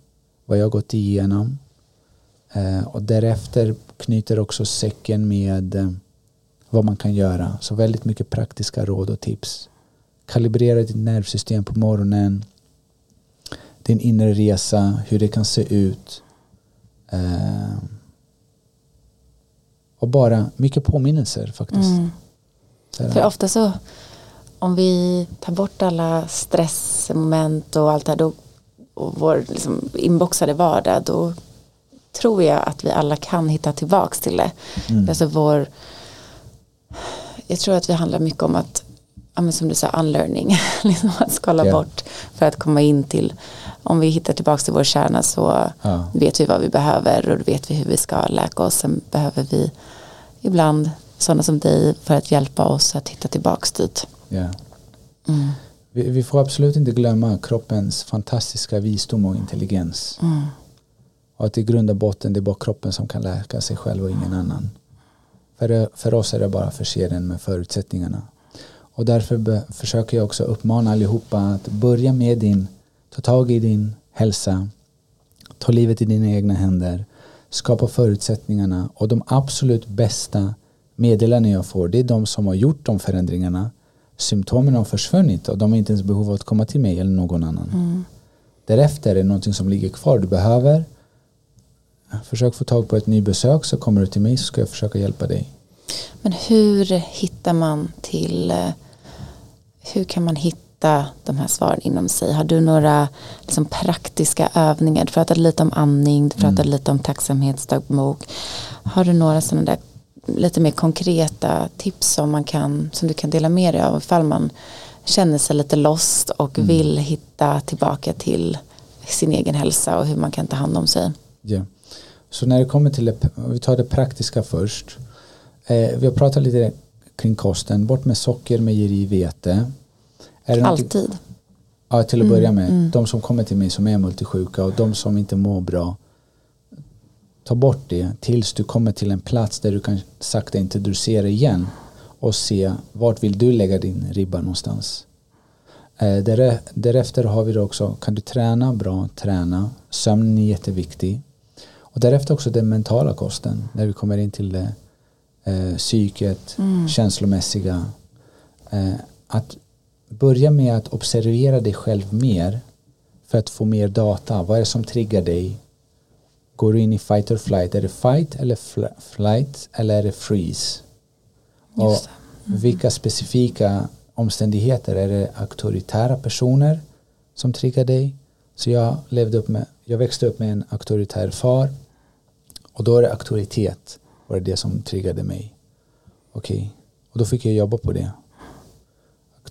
vad jag har gått igenom. Eh, och därefter knyter också säcken med eh, vad man kan göra. Så väldigt mycket praktiska råd och tips. Kalibrera ditt nervsystem på morgonen. Din inre resa, hur det kan se ut. Eh, och bara mycket påminnelser faktiskt. Mm. För ofta så, om vi tar bort alla stressmoment och allt det här, då, och vår liksom, inboxade vardag, då tror jag att vi alla kan hitta tillbaks till det. Mm. Alltså vår, jag tror att det handlar mycket om att, som du sa, unlearning, liksom att skala Ja. bort för att komma in till, om vi hittar tillbaks till vår kärna så Ja. vet vi vad vi behöver och då vet vi hur vi ska läka oss. Sen behöver vi ibland sådana som dig för att hjälpa oss att hitta tillbaks dit. Ja. Mm. Vi, vi får absolut inte glömma kroppens fantastiska visdom och intelligens. Mm. Och att i grund och botten det är bara kroppen som kan läka sig själv och ingen annan. För, för oss är det bara att förse den med förutsättningarna. Och därför be, försöker jag också uppmana allihopa att börja med din, ta tag i din hälsa, ta livet i dina egna händer, skapa förutsättningarna och de absolut bästa meddelandena jag får det är de som har gjort de förändringarna. Symptomen har försvunnit och de har inte ens behov av att komma till mig eller någon annan. Mm. Därefter är det någonting som ligger kvar. Du behöver försök få tag på ett nybesök så kommer du till mig så ska jag försöka hjälpa dig. Men hur hittar man till, eh, hur kan man hitta de här svaren inom sig? Har du några liksom, praktiska övningar? Du pratade lite om andning, du pratade Mm. lite om tacksamhetsdagbok. Har du några sådana där lite mer konkreta tips som, man kan, som du kan dela med dig av ifall man känner sig lite lost och Mm. vill hitta tillbaka till sin egen hälsa och hur man kan ta hand om sig? Ja. Så när det kommer till det, vi tar det praktiska först. Eh, vi har pratat lite kring kosten. Bort med socker, mejeri, vete. Alltid. Ja, till att Mm, börja med. mm. De som kommer till mig som är multisjuka och de som inte mår bra. Ta bort det tills du kommer till en plats där du kan sakta introducera igen och se vart vill du lägga din ribba någonstans. Eh, däre- därefter har vi också, kan du träna bra, träna. Sömnen är jätteviktig. Och därefter också den mentala kosten, när vi kommer in till det eh, psyket, Mm. känslomässiga. Eh, att börja med att observera dig själv mer för att få mer data. Vad är det som triggar dig? Går du in i fight or flight? Är det fight eller fl- flight eller är det freeze? Och det. vilka specifika omständigheter? Är det auktoritära personer som triggar dig? Så jag levde upp med, jag växte upp med en auktoritär far och då är det auktoritet var det det som triggade mig. Okej, och då fick jag jobba på det.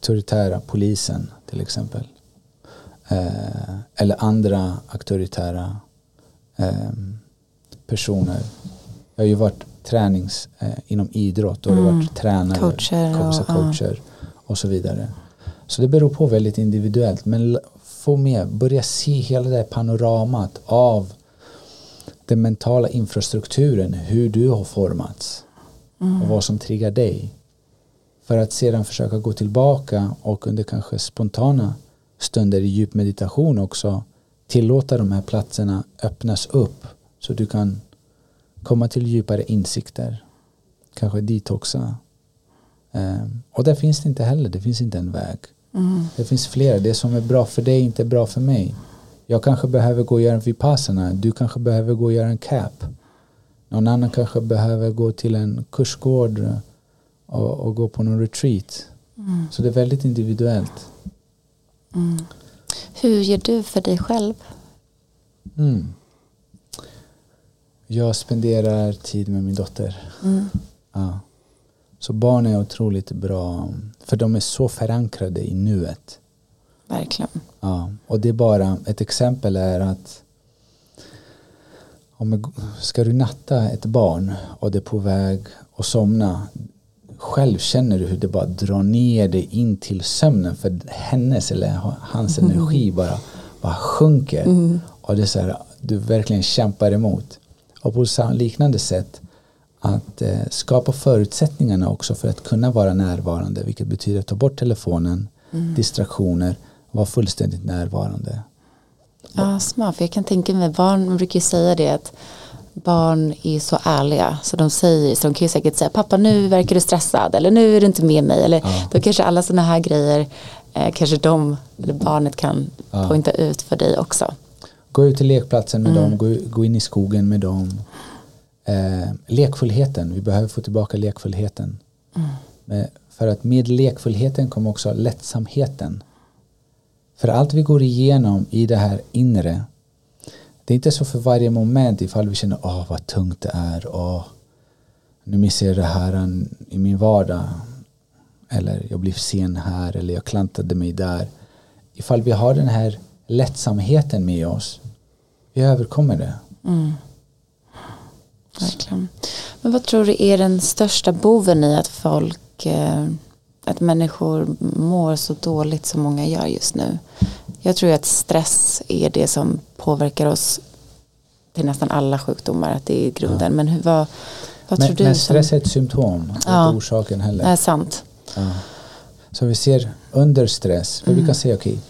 Auktoritära polisen till exempel. Eh, eller andra auktoritära eh, personer. Jag har ju varit tränings eh, inom idrott och Mm. varit tränare, Coacher och- coacher, och så vidare. Så det beror på väldigt individuellt. Men få med, börja se hela det här panoramat av den mentala infrastrukturen, hur du har formats och vad som triggar dig. För att sedan försöka gå tillbaka och under kanske spontana stunder i djup meditation också tillåta de här platserna öppnas upp så du kan komma till djupare insikter. Kanske detoxa. Ehm, och där finns det inte heller, det finns inte en väg. Mm. Det finns flera, det som är bra för dig är inte bra för mig. Jag kanske behöver gå och göra en vipassana, du kanske behöver gå och göra en cap. Någon annan kanske behöver gå till en kursgård och, och gå på någon retreat. Mm. Så det är väldigt individuellt. Mm. Hur gör du för dig själv? Mm. Jag spenderar tid med min dotter. Mm. Ja. Så barn är otroligt bra, för de är så förankrade i nuet. Verkligen. Ja. Och det är bara, ett exempel är att om ska du natta ett barn och det är på väg att somna själv känner du hur det bara drar ner dig in till sömnen för hennes eller hans energi bara, bara sjunker Mm. och det är så här, du verkligen kämpar emot och på liknande sätt att eh, skapa förutsättningarna också för att kunna vara närvarande vilket betyder att ta bort telefonen distraktioner vara fullständigt närvarande Ja, smart. För jag kan tänka mig, barn brukar ju säga det att barn är så ärliga så de säger, så de kan ju säkert säga pappa nu verkar du stressad eller nu är du inte med mig eller Ja. då kanske alla sådana här grejer eh, kanske de eller barnet kan Ja. poängta ut för dig också. Gå ut till lekplatsen med Mm. dem, gå, gå in i skogen med dem. Eh, lekfullheten, vi behöver få tillbaka lekfullheten. Mm. Men för att med lekfullheten kommer också lättsamheten. För allt vi går igenom i det här inre, det är inte så för varje moment ifall vi känner åh vad tungt det är. Åh, nu missar jag det här mm, i min vardag. Eller jag blev sen här eller jag klantade mig där. Ifall vi har den här lättsamheten med oss. Vi överkommer det. Mm. Verkligen. Men vad tror du är den största boven i att folk, eh, att människor mår så dåligt som många gör just nu? Jag tror att stress är det som påverkar oss till nästan alla sjukdomar, att det är grunden. Ja. Men hur, vad, vad men, tror du? Men stress är ett symptom, ja. inte orsaken heller. Är sant. Ja. Så vi ser under stress, för mm. vi kan säga okej, okay,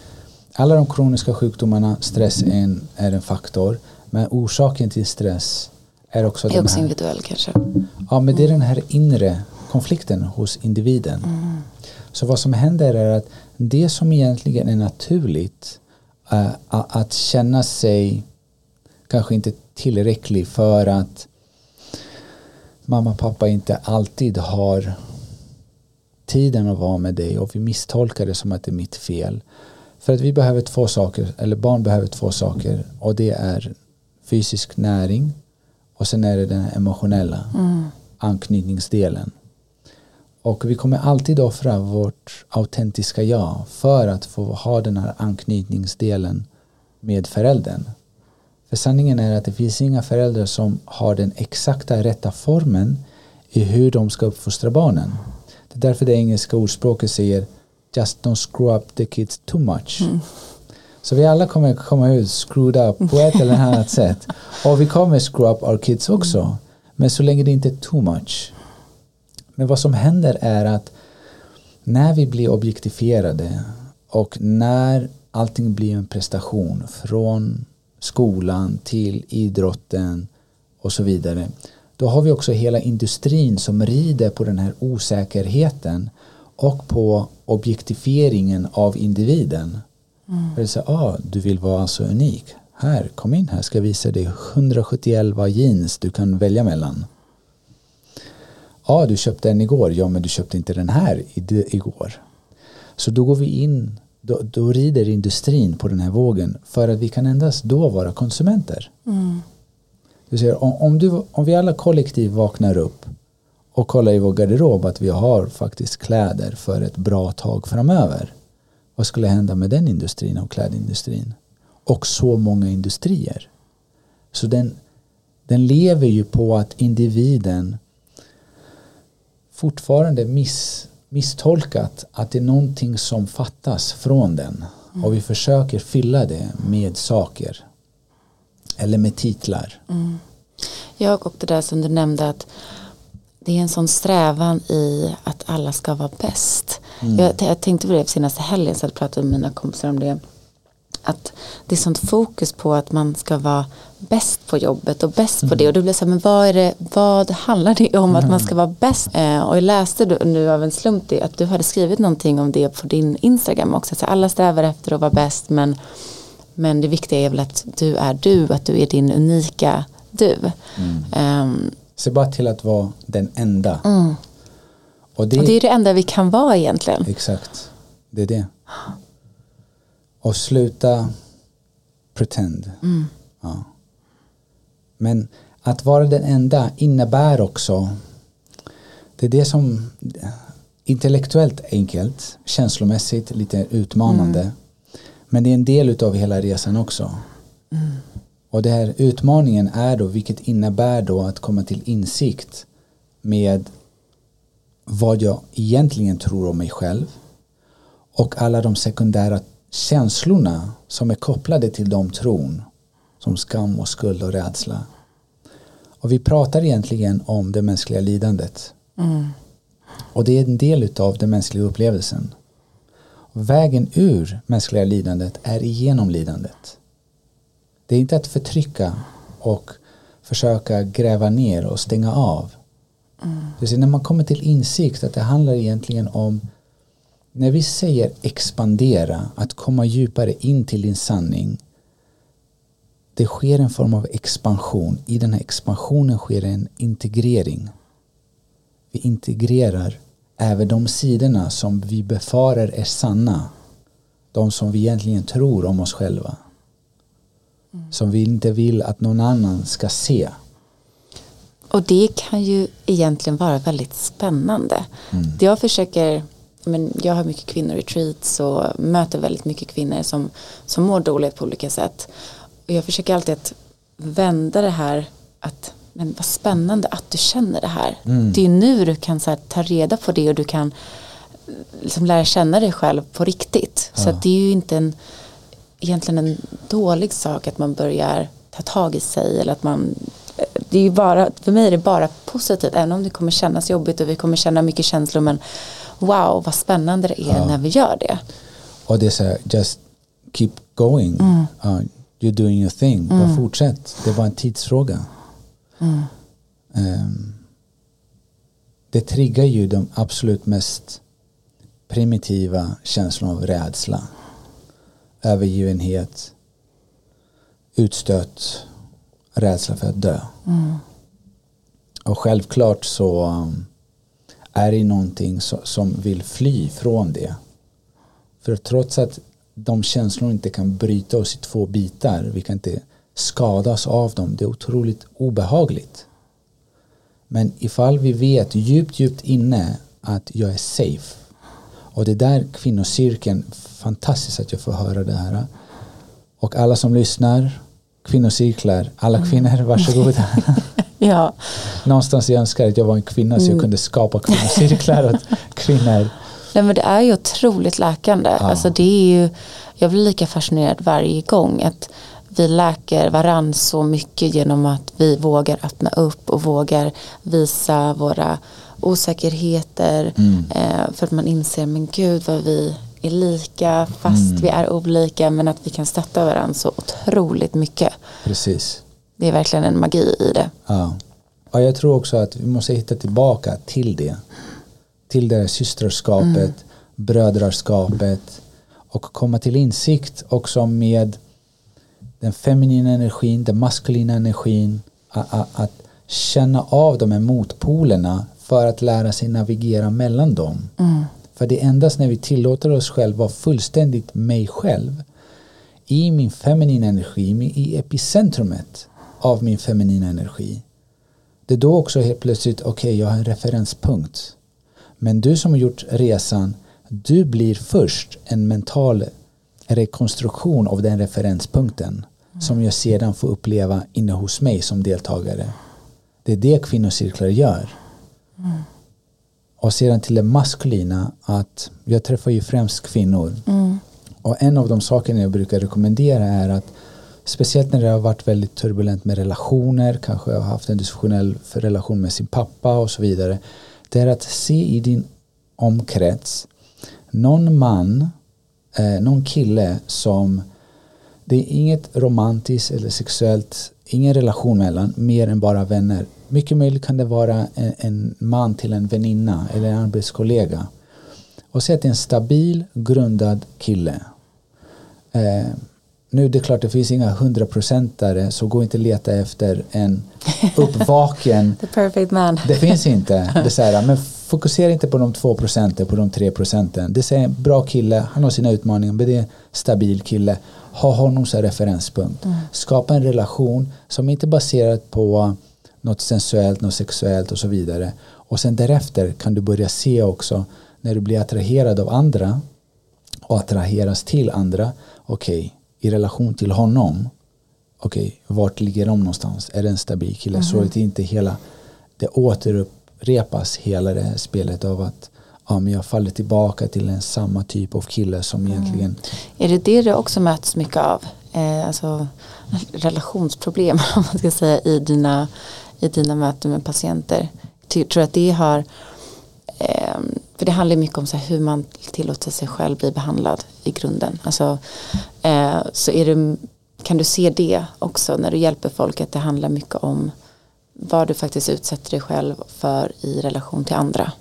alla de kroniska sjukdomarna, stress är en, är en faktor, men orsaken till stress är också, är också här, individuell kanske. Ja, men det är den här inre konflikten hos individen. Mm. Så vad som händer är att det som egentligen är naturligt uh, att känna sig kanske inte tillräcklig för att mamma och pappa inte alltid har tiden att vara med dig och vi misstolkar det som att det är mitt fel. För att vi behöver två saker, eller barn behöver två saker och det är fysisk näring och sen är det den emotionella mm. anknytningsdelen. Och vi kommer alltid offra vårt autentiska jag för att få ha den här anknytningsdelen med föräldern. För sanningen är att det finns inga föräldrar som har den exakta rätta formen i hur de ska uppfostra barnen. Det är därför det engelska ordspråket säger just don't screw up the kids too much. Mm. Så vi alla kommer komma ut screwed up på ett eller annat sätt. Och vi kommer screw up our kids också. Men så länge det inte är too much. Men vad som händer är att när vi blir objektifierade och när allting blir en prestation från skolan till idrotten och så vidare. Då har vi också hela industrin som rider på den här osäkerheten och på objektifieringen av individen. Mm. Det så, ah, du vill vara så unik. Här, kom in här, ska visa dig 171 jeans du kan välja mellan. Ja, du köpte en igår. Ja, men du köpte inte den här igår. Så då går vi in, då, då rider industrin på den här vågen för att vi kan endast då vara konsumenter. Mm. Du ser, om, om, du, om vi alla kollektiv vaknar upp och kollar i vår garderob att vi har faktiskt kläder för ett bra tag framöver vad skulle hända med den industrin och klädindustrin? Och så många industrier. Så den, den lever ju på att individen fortfarande miss, misstolkat att det är någonting som fattas från den. Mm. Och vi försöker fylla det med saker. Eller med titlar. Mm. Jag och det där som du nämnde att det är en sån strävan i att alla ska vara bäst. Mm. Jag, jag, tänkte på det senaste helgen så jag pratade med mina kompisar om det. Att det är sånt fokus på att man ska vara bäst på jobbet och bäst mm. på det. Och då blir det så här, men vad, är det, vad handlar det om mm. att man ska vara bäst? Eh, och jag läste nu av en slump det, att du hade skrivit någonting om det på din Instagram också. Så alla strävar efter att vara bäst men, men det viktiga är väl att du är du, att du är din unika du. Um, Se bara till att vara den enda. Mm. Och, det, och det är det enda vi kan vara egentligen. Exakt, det är det. Och sluta pretend. Mm. Ja. Men att vara den enda innebär också det är det som intellektuellt enkelt, känslomässigt lite utmanande. Mm. Men det är en del av hela resan också. Mm. Och det här utmaningen är då, vilket innebär då att komma till insikt med vad jag egentligen tror om mig själv och alla de sekundära känslorna som är kopplade till de tron som skam och skuld och rädsla. Och vi pratar egentligen om det mänskliga lidandet. Mm. Och det är en del av den mänskliga upplevelsen. vägen ur mänskliga lidandet är igenom lidandet. Det är inte att förtrycka och försöka gräva ner och stänga av. Mm. Det är när man kommer till insikt att det handlar egentligen om när vi säger expandera, att komma djupare in till din sanning det sker en form av expansion. I den här expansionen sker en integrering. Vi integrerar även de sidorna som vi befarar är sanna. De som vi egentligen tror om oss själva. mm. som vi inte vill att någon annan ska se. Och det kan ju egentligen vara väldigt spännande. Mm. Jag försöker, men jag har mycket kvinnoretreats och möter väldigt mycket kvinnor som, som mår dåligt på olika sätt. Och jag försöker alltid att vända det här att men vad spännande att du känner det här. Mm. Det är nu du kan så här, ta reda på det och du kan liksom lära känna dig själv på riktigt. Ja. Så det är ju inte en, egentligen en dålig sak att man börjar ta tag i sig eller att man det är ju bara, för mig är det bara positivt även om det kommer kännas jobbigt och vi kommer känna mycket känslor men wow vad spännande det är ja. när vi gör det. Och det är så här, just keep going. Mm. Uh, you're doing your thing. Mm. Bara fortsätt. Det bara en tidsfråga. Mm. Um, det triggar ju de absolut mest primitiva känslorna av rädsla. Övergivenhet, utstött, rädsla för att dö. Mm. Och självklart så um, är det någonting som vill fly från det. För trots att de känslorna inte kan bryta oss i två bitar, vi kan inte skadas av dem, det är otroligt obehagligt. Men ifall vi vet djupt, djupt inne att jag är safe och det är där kvinnocirkeln, fantastiskt att jag får höra det här. Och alla som lyssnar, kvinnocirklar, alla mm. kvinnor, varsågoda. ja. Någonstans jag önskar att jag var en kvinna så jag mm. kunde skapa kvinnocirklar åt kvinnor. Nej men det är ju otroligt läkande. Ja. Alltså det är ju, jag blir lika fascinerad varje gång. Att vi läker varann så mycket genom att vi vågar öppna upp och vågar visa våra osäkerheter. Mm. Eh, för att man inser, men gud vad vi är lika fast mm. vi är olika men att vi kan stötta varandra så otroligt mycket. Precis. Det är verkligen en magi i det. Ja. ja, jag tror också att vi måste hitta tillbaka till det. Till det här systerskapet, mm. brödraskapet och komma till insikt också med den feminina energin, den maskulina energin, att, känna av de här motpolerna för att lära sig navigera mellan dem. Mm. För det är endast när vi tillåter oss själva vara fullständigt mig själv i min feminina energi, i epicentrumet av min feminina energi. Det är då också helt plötsligt, okej okay, jag har en referenspunkt. Men du som har gjort resan, du blir först en mental rekonstruktion av den referenspunkten mm. som jag sedan får uppleva inne hos mig som deltagare. Det är det kvinnocirklar gör. Mm. Och sedan till det maskulina att jag träffar ju främst kvinnor. Mm. Och en av de sakerna jag brukar rekommendera är att speciellt när det har varit väldigt turbulent med relationer, kanske har haft en dysfunktionell relation med sin pappa och så vidare. Det är att se i din omkrets någon man, eh, någon kille som det är inget romantiskt eller sexuellt, ingen relation mellan, mer än bara vänner. Mycket möjligt kan det vara en, en man till en väninna eller en arbetskollega. Och se att det är en stabil, grundad kille. Eh, nu är det klart det finns inga hundraprocentare så gå inte leta efter en uppvaken. The perfect man. Det finns inte. Det är så här, men fokusera inte på de två procenten, på de tre procenten. Det är en bra kille, han har sina utmaningar, men det är en stabil kille. Ha honom som referenspunkt. Mm. Skapa en relation som inte är baserad på något sensuellt, något sexuellt och så vidare. Och sen därefter kan du börja se också när du blir attraherad av andra och attraheras till andra. Okej, okay, i relation till honom. Okej, okay, vart ligger de någonstans? Är det en stabil kille? Mm. Så att det inte hela det återupprepas hela det här spelet av att ja, men jag faller tillbaka till en samma typ av kille som mm. egentligen Är det det du också möts mycket av? Eh, alltså relationsproblem om man ska säga i dina i dina möten med patienter. Tror att det har för det handlar mycket om så hur man tillåter sig själv bli behandlad i grunden. Alltså, eh, så är det, kan du se det också när du hjälper folk att det handlar mycket om vad du faktiskt utsätter dig själv för i relation till andra.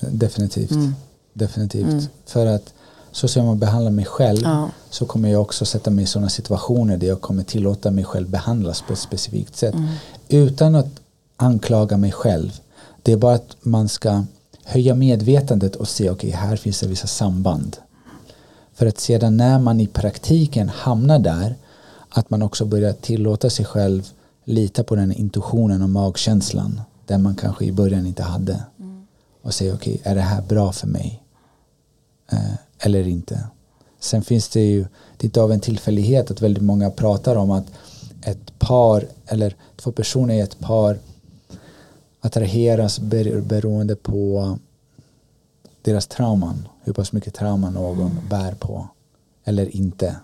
Definitivt. Mm. Definitivt. Mm. För att så som jag behandlar mig själv ja. så kommer jag också sätta mig i sådana situationer där jag kommer tillåta mig själv behandlas på ett specifikt sätt. Mm. Utan att anklaga mig själv. Det är bara att man ska höja medvetandet och se okej okay, här finns det vissa samband. För att sedan när man i praktiken hamnar där att man också börjar tillåta sig själv lita på den intuitionen och magkänslan där man kanske i början inte hade mm. och säga okej, okay, är det här bra för mig eh, eller inte sen finns det ju det är inte av en tillfällighet att väldigt många pratar om att ett par eller två personer i ett par attraheras beroende på deras trauman hur pass mycket trauma någon mm. bär på eller inte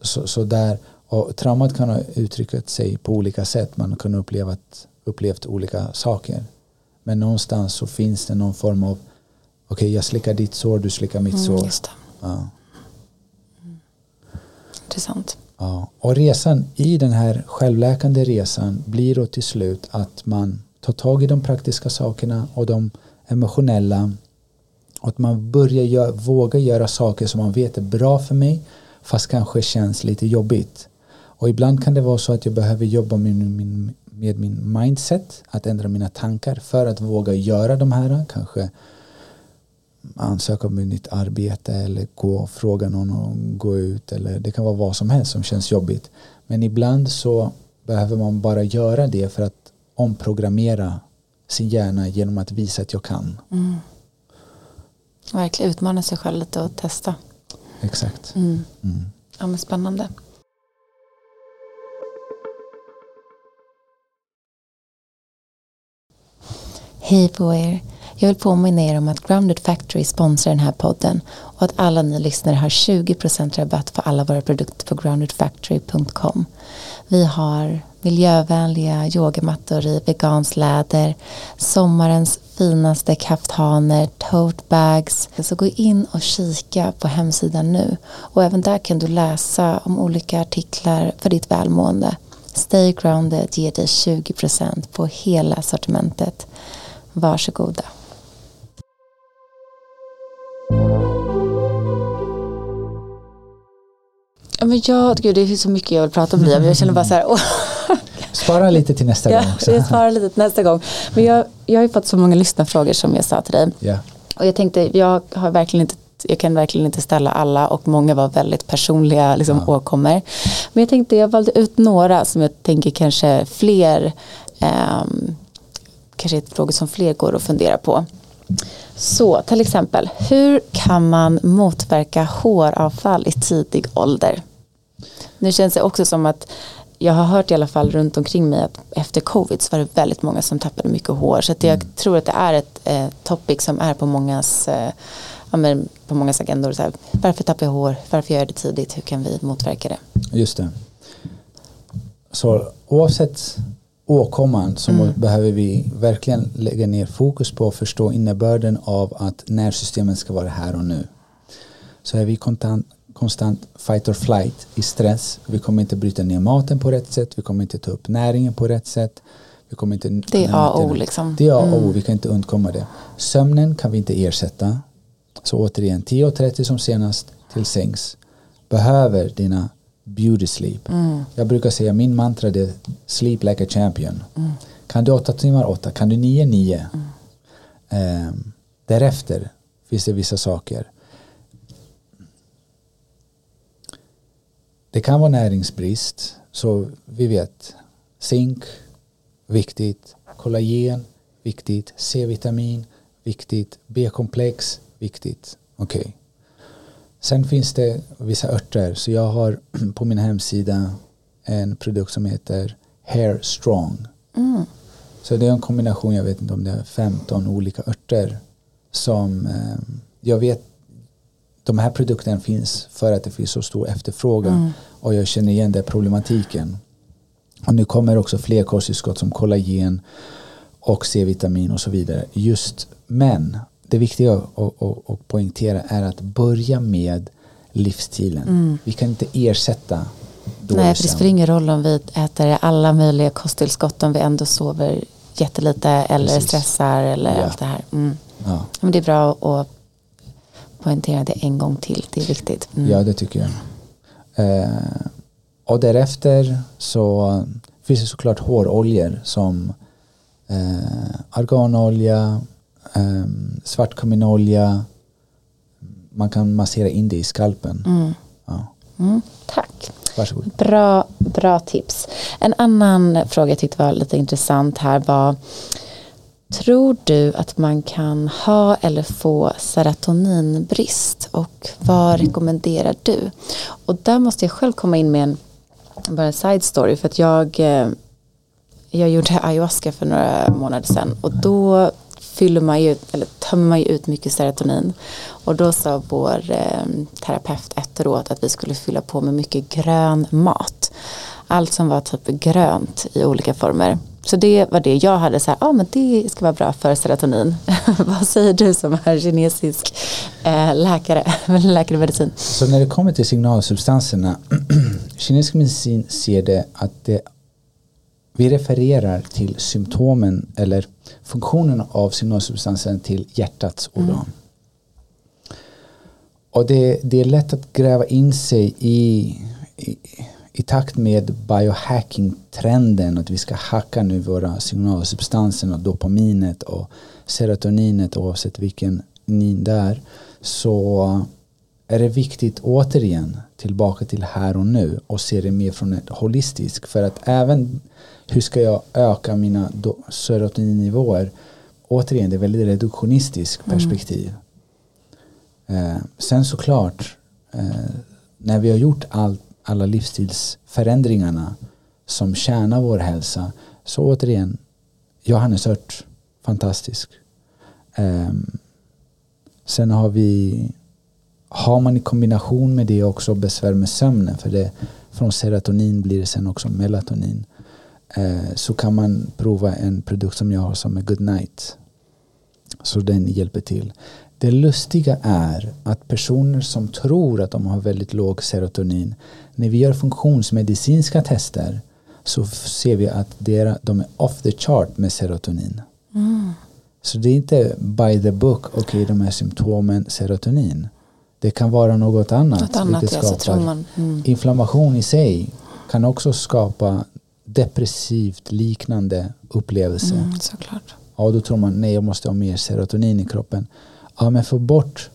så, så där och traumat kan ha uttryckt sig på olika sätt. Man kan ha upplevt, upplevt olika saker. Men någonstans så finns det någon form av okej okay, jag slickar ditt sår, du slickar mitt mm, sår. Ja. Mm. Intressant. Ja. Och resan i den här självläkande resan blir då till slut att man tar tag i de praktiska sakerna och de emotionella och att man börjar gör, våga göra saker som man vet är bra för mig fast kanske känns lite jobbigt. Och ibland kan det vara så att jag behöver jobba med min, med min mindset, att ändra mina tankar för att våga göra de här, kanske ansöka om ett nytt arbete eller gå och fråga någon och gå ut eller det kan vara vad som helst som känns jobbigt. Men ibland så behöver man bara göra det för att omprogrammera sin hjärna genom att visa att jag kan. Mm. Verkligen utmana sig själv lite och testa. Exakt. Mm. Mm. Ja men spännande. Hej på er! Jag vill påminna er om att Grounded Factory sponsrar den här podden och att alla ni lyssnare har 20% rabatt på alla våra produkter på groundedfactory.com. Vi har miljövänliga yogamattor i veganskt läder, sommarens finaste kaftaner, tote bags. Så gå in och kika på hemsidan nu och även där kan du läsa om olika artiklar för ditt välmående. Stay Grounded ger dig 20% på hela sortimentet. Varsågoda. Ja, men jag, gud, det finns så mycket jag vill prata om Liam. Jag känner bara så här. Oh. Spara lite till nästa gång också. Jag sparar lite till nästa gång. Men jag, jag har ju fått så många lyssnarfrågor som jag sa till dig. Yeah. Och jag tänkte, jag har verkligen inte jag kan verkligen inte ställa alla och många var väldigt personliga liksom, ja. åkommor. Men jag tänkte jag valde ut några som jag tänker kanske fler um, kanske är frågor som fler går att fundera på. Så till exempel, hur kan man motverka håravfall i tidig ålder? Nu känns det också som att jag har hört i alla fall runt omkring mig att efter covid så var det väldigt många som tappade mycket hår. Så jag mm. tror att det är ett eh, topic som är på mångas, eh, ja, men på mångas agendor. Så här, varför tappar jag hår? Varför gör jag det tidigt? Hur kan vi motverka det? Just det. Så oavsett åkomman så mm. behöver vi verkligen lägga ner fokus på att förstå innebörden av att nervsystemet ska vara här och nu. Så är vi konstant, fight or flight i stress, vi kommer inte bryta ner maten på rätt sätt, vi kommer inte ta upp näringen på rätt sätt. Vi kommer inte, det är A och O liksom. Det är A och O, mm. vi kan inte undkomma det. Sömnen kan vi inte ersätta. Så återigen 10.30 som senast till sängs. Behöver dina beauty sleep. Mm. Jag brukar säga min mantra är sleep like a champion. Mm. Kan du åtta timmar, åtta. Kan du nio, nio. Um, därefter finns det vissa saker. Det kan vara näringsbrist. Så vi vet zink, viktigt. Kollagen, viktigt. C-vitamin, viktigt. B-komplex, viktigt. Okej. Okay. Sen finns det vissa örter. Så jag har på min hemsida en produkt som heter Hair Strong. Mm. Så det är en kombination, jag vet inte om det är 15 olika örter som eh, jag vet de här produkterna finns för att det finns så stor efterfrågan mm. och jag känner igen den problematiken. Och nu kommer också fler kosttillskott som kollagen och C-vitamin och så vidare. Just men det viktiga att poängtera är att börja med livsstilen. Mm. Vi kan inte ersätta Nej, för det spelar ingen roll om vi äter alla möjliga kosttillskott om vi ändå sover jättelite eller Precis. stressar eller ja. allt det här. Mm. Ja. Men det är bra att poängtera det en gång till. Det är viktigt. Mm. Ja, det tycker jag. Eh, och därefter så finns det såklart håroljor som eh, arganolja, um, svartkaminolja. Man kan massera in det i skalpen. Mm. Ja. Mm, tack. Varsågod. Bra, bra tips. En annan fråga jag tyckte var lite intressant här var Tror du att man kan ha eller få serotoninbrist och vad rekommenderar du? Och där måste jag själv komma in med en, bara en side story för att jag, eh, jag gjorde ayahuasca för några månader sedan och då fyller man ju, eller tömmer man ju ut mycket serotonin. Och då sa vår eh, terapeut efteråt att vi skulle fylla på med mycket grön mat. Allt som var typ grönt i olika former. Så det var det jag hade så här, ah, men det ska vara bra för serotonin. Vad säger du som är kinesisk eh, läkare, läkare medicin? Så när det kommer till signalsubstanserna, kinesisk medicin ser det att det, vi refererar till symptomen eller funktionen av signalsubstansen till hjärtats organ. Mm. Och det, det är lätt att gräva in sig i, i i takt med biohacking-trenden att vi ska hacka nu våra signalsubstanser och dopaminet och serotoninet oavsett vilken nin där så är det viktigt återigen tillbaka till här och nu och se det mer från ett holistiskt för att även hur ska jag öka mina serotoninnivåer återigen det är väldigt reduktionistiskt mm. perspektiv mm. eh, sen såklart eh, när vi har gjort allt alla livsstilsförändringarna som tjänar vår hälsa. Så återigen, Johannesört, fantastisk. Um, sen har vi, har man i kombination med det också besvär med sömnen, för det, från serotonin blir det sen också melatonin, uh, så kan man prova en produkt som jag har som är goodnight. Så den hjälper till. Det lustiga är att personer som tror att de har väldigt låg serotonin, när vi gör funktionsmedicinska tester så ser vi att de är off the chart med serotonin. Mm. Så det är inte by the book, okej okay, de här symptomen serotonin. Det kan vara något annat. Något annat vilket ja, skapar man, mm. Inflammation i sig kan också skapa depressivt liknande upplevelser. Mm, såklart. Ja, då tror man nej jag måste ha mer serotonin i kroppen ja men få bort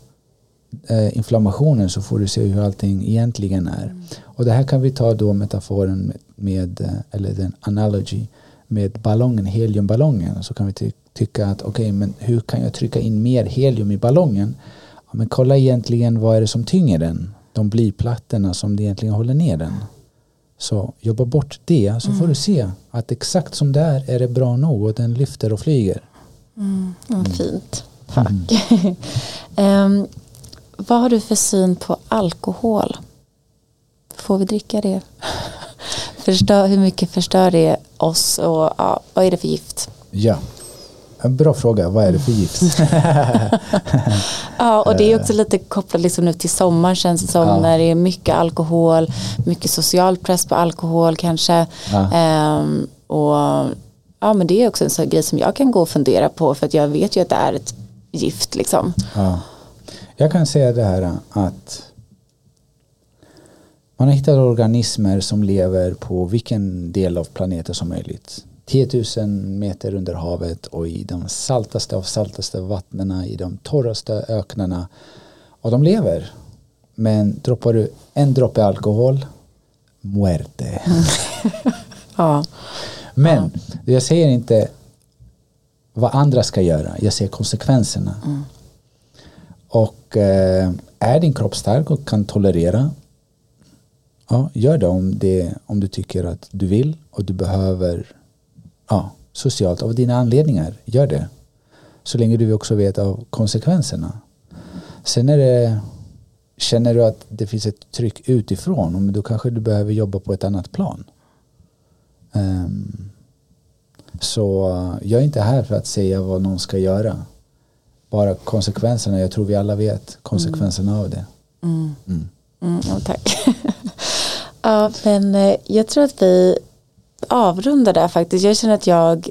eh, inflammationen så får du se hur allting egentligen är. Mm. Och det här kan vi ta då metaforen med, med eh, eller den analogy med ballongen, heliumballongen. Så kan vi ty tycka att okej, okay, men hur kan jag trycka in mer helium i ballongen? Ja, men kolla egentligen vad är det som tynger den? De blyplattorna som det egentligen håller ner den. Så jobba bort det så mm. får du se att exakt som det är är det bra nog och den lyfter och flyger. Mm. Mm. Fint. Tack. Mm. um, vad har du för syn på alkohol? Får vi dricka det? Förstör, hur mycket förstör det oss och ja, vad är det för gift? Ja, en bra fråga. Vad är det för gift? ja, och det är också lite kopplat liksom nu till sommaren känns det som ja. när det är mycket alkohol, mycket social press på alkohol kanske. Ja. Um, och ja, men det är också en sån grej som jag kan gå och fundera på för att jag vet ju att det är ett gift liksom. Ja. Jag kan säga det här att man har hittat organismer som lever på vilken del av planeten som möjligt. 10 000 meter under havet och i de saltaste av saltaste vattnena, i de torraste öknarna. Och de lever. Men droppar du en droppe alkohol, muerte. ja. Men jag säger inte vad andra ska göra. Jag ser konsekvenserna. Mm. Och eh, är din kropp stark och kan tolerera ja, gör det om, det om du tycker att du vill och du behöver ja, socialt av dina anledningar. Gör det. Så länge du också vet av konsekvenserna. Sen är det Känner du att det finns ett tryck utifrån, då kanske du behöver jobba på ett annat plan. Um, så jag är inte här för att säga vad någon ska göra. Bara konsekvenserna, jag tror vi alla vet konsekvenserna mm. av det. Mm. Mm. mm ja, tack. ja, men eh, jag tror att vi avrundar där faktiskt. Jag känner att jag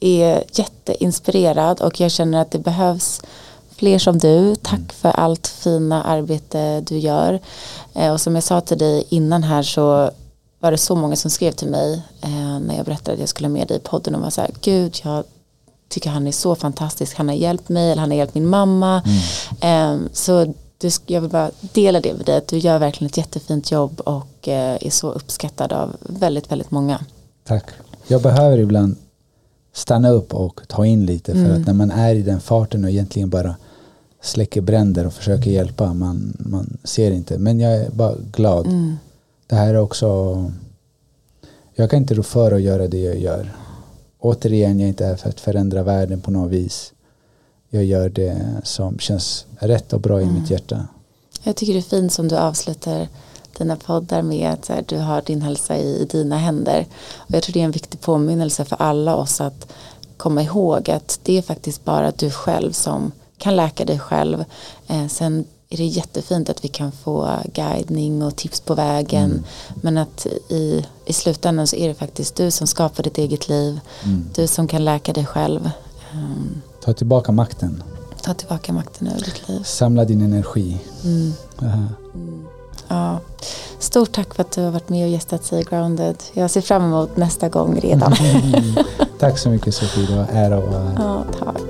är jätteinspirerad och jag känner att det behövs fler som du. Tack mm. för allt fina arbete du gör. Eh, och som jag sa till dig innan här så var det så många som skrev till mig eh, när jag berättade att jag skulle med dig i podden och var så här, gud jag tycker han är så fantastisk, han har hjälpt mig eller han har hjälpt min mamma. Mm. Eh, så du, jag vill bara dela det med dig att du gör verkligen ett jättefint jobb och eh, är så uppskattad av väldigt, väldigt många. Tack. Jag behöver ibland stanna upp och ta in lite för Mm. att när man är i den farten och egentligen bara släcker bränder och försöker hjälpa, man, man ser inte. Men jag är bara glad. Mm. Det här är också, jag kan inte rå för att göra det jag gör. Återigen, jag är inte här för att förändra världen på något vis. Jag gör det som känns rätt och bra i Mm. mitt hjärta. Jag tycker det är fint som du avslutar dina poddar med att du har din hälsa i, i dina händer. Och jag tror det är en viktig påminnelse för alla oss att komma ihåg att det är faktiskt bara du själv som kan läka dig själv. Eh, sen är det jättefint att vi kan få guidning och tips på vägen. Mm. Men att i, i slutändan så är det faktiskt du som skapar ditt eget liv. Mm. Du som kan läka dig själv. Um, Ta tillbaka makten. ta tillbaka makten över ditt liv. Samla din energi. Mm. Aha. Ja. Stort tack för att du har varit med och gästat sig Grounded. Jag ser fram emot nästa gång redan. Tack så mycket Sofie, det var ära här. ja, tack.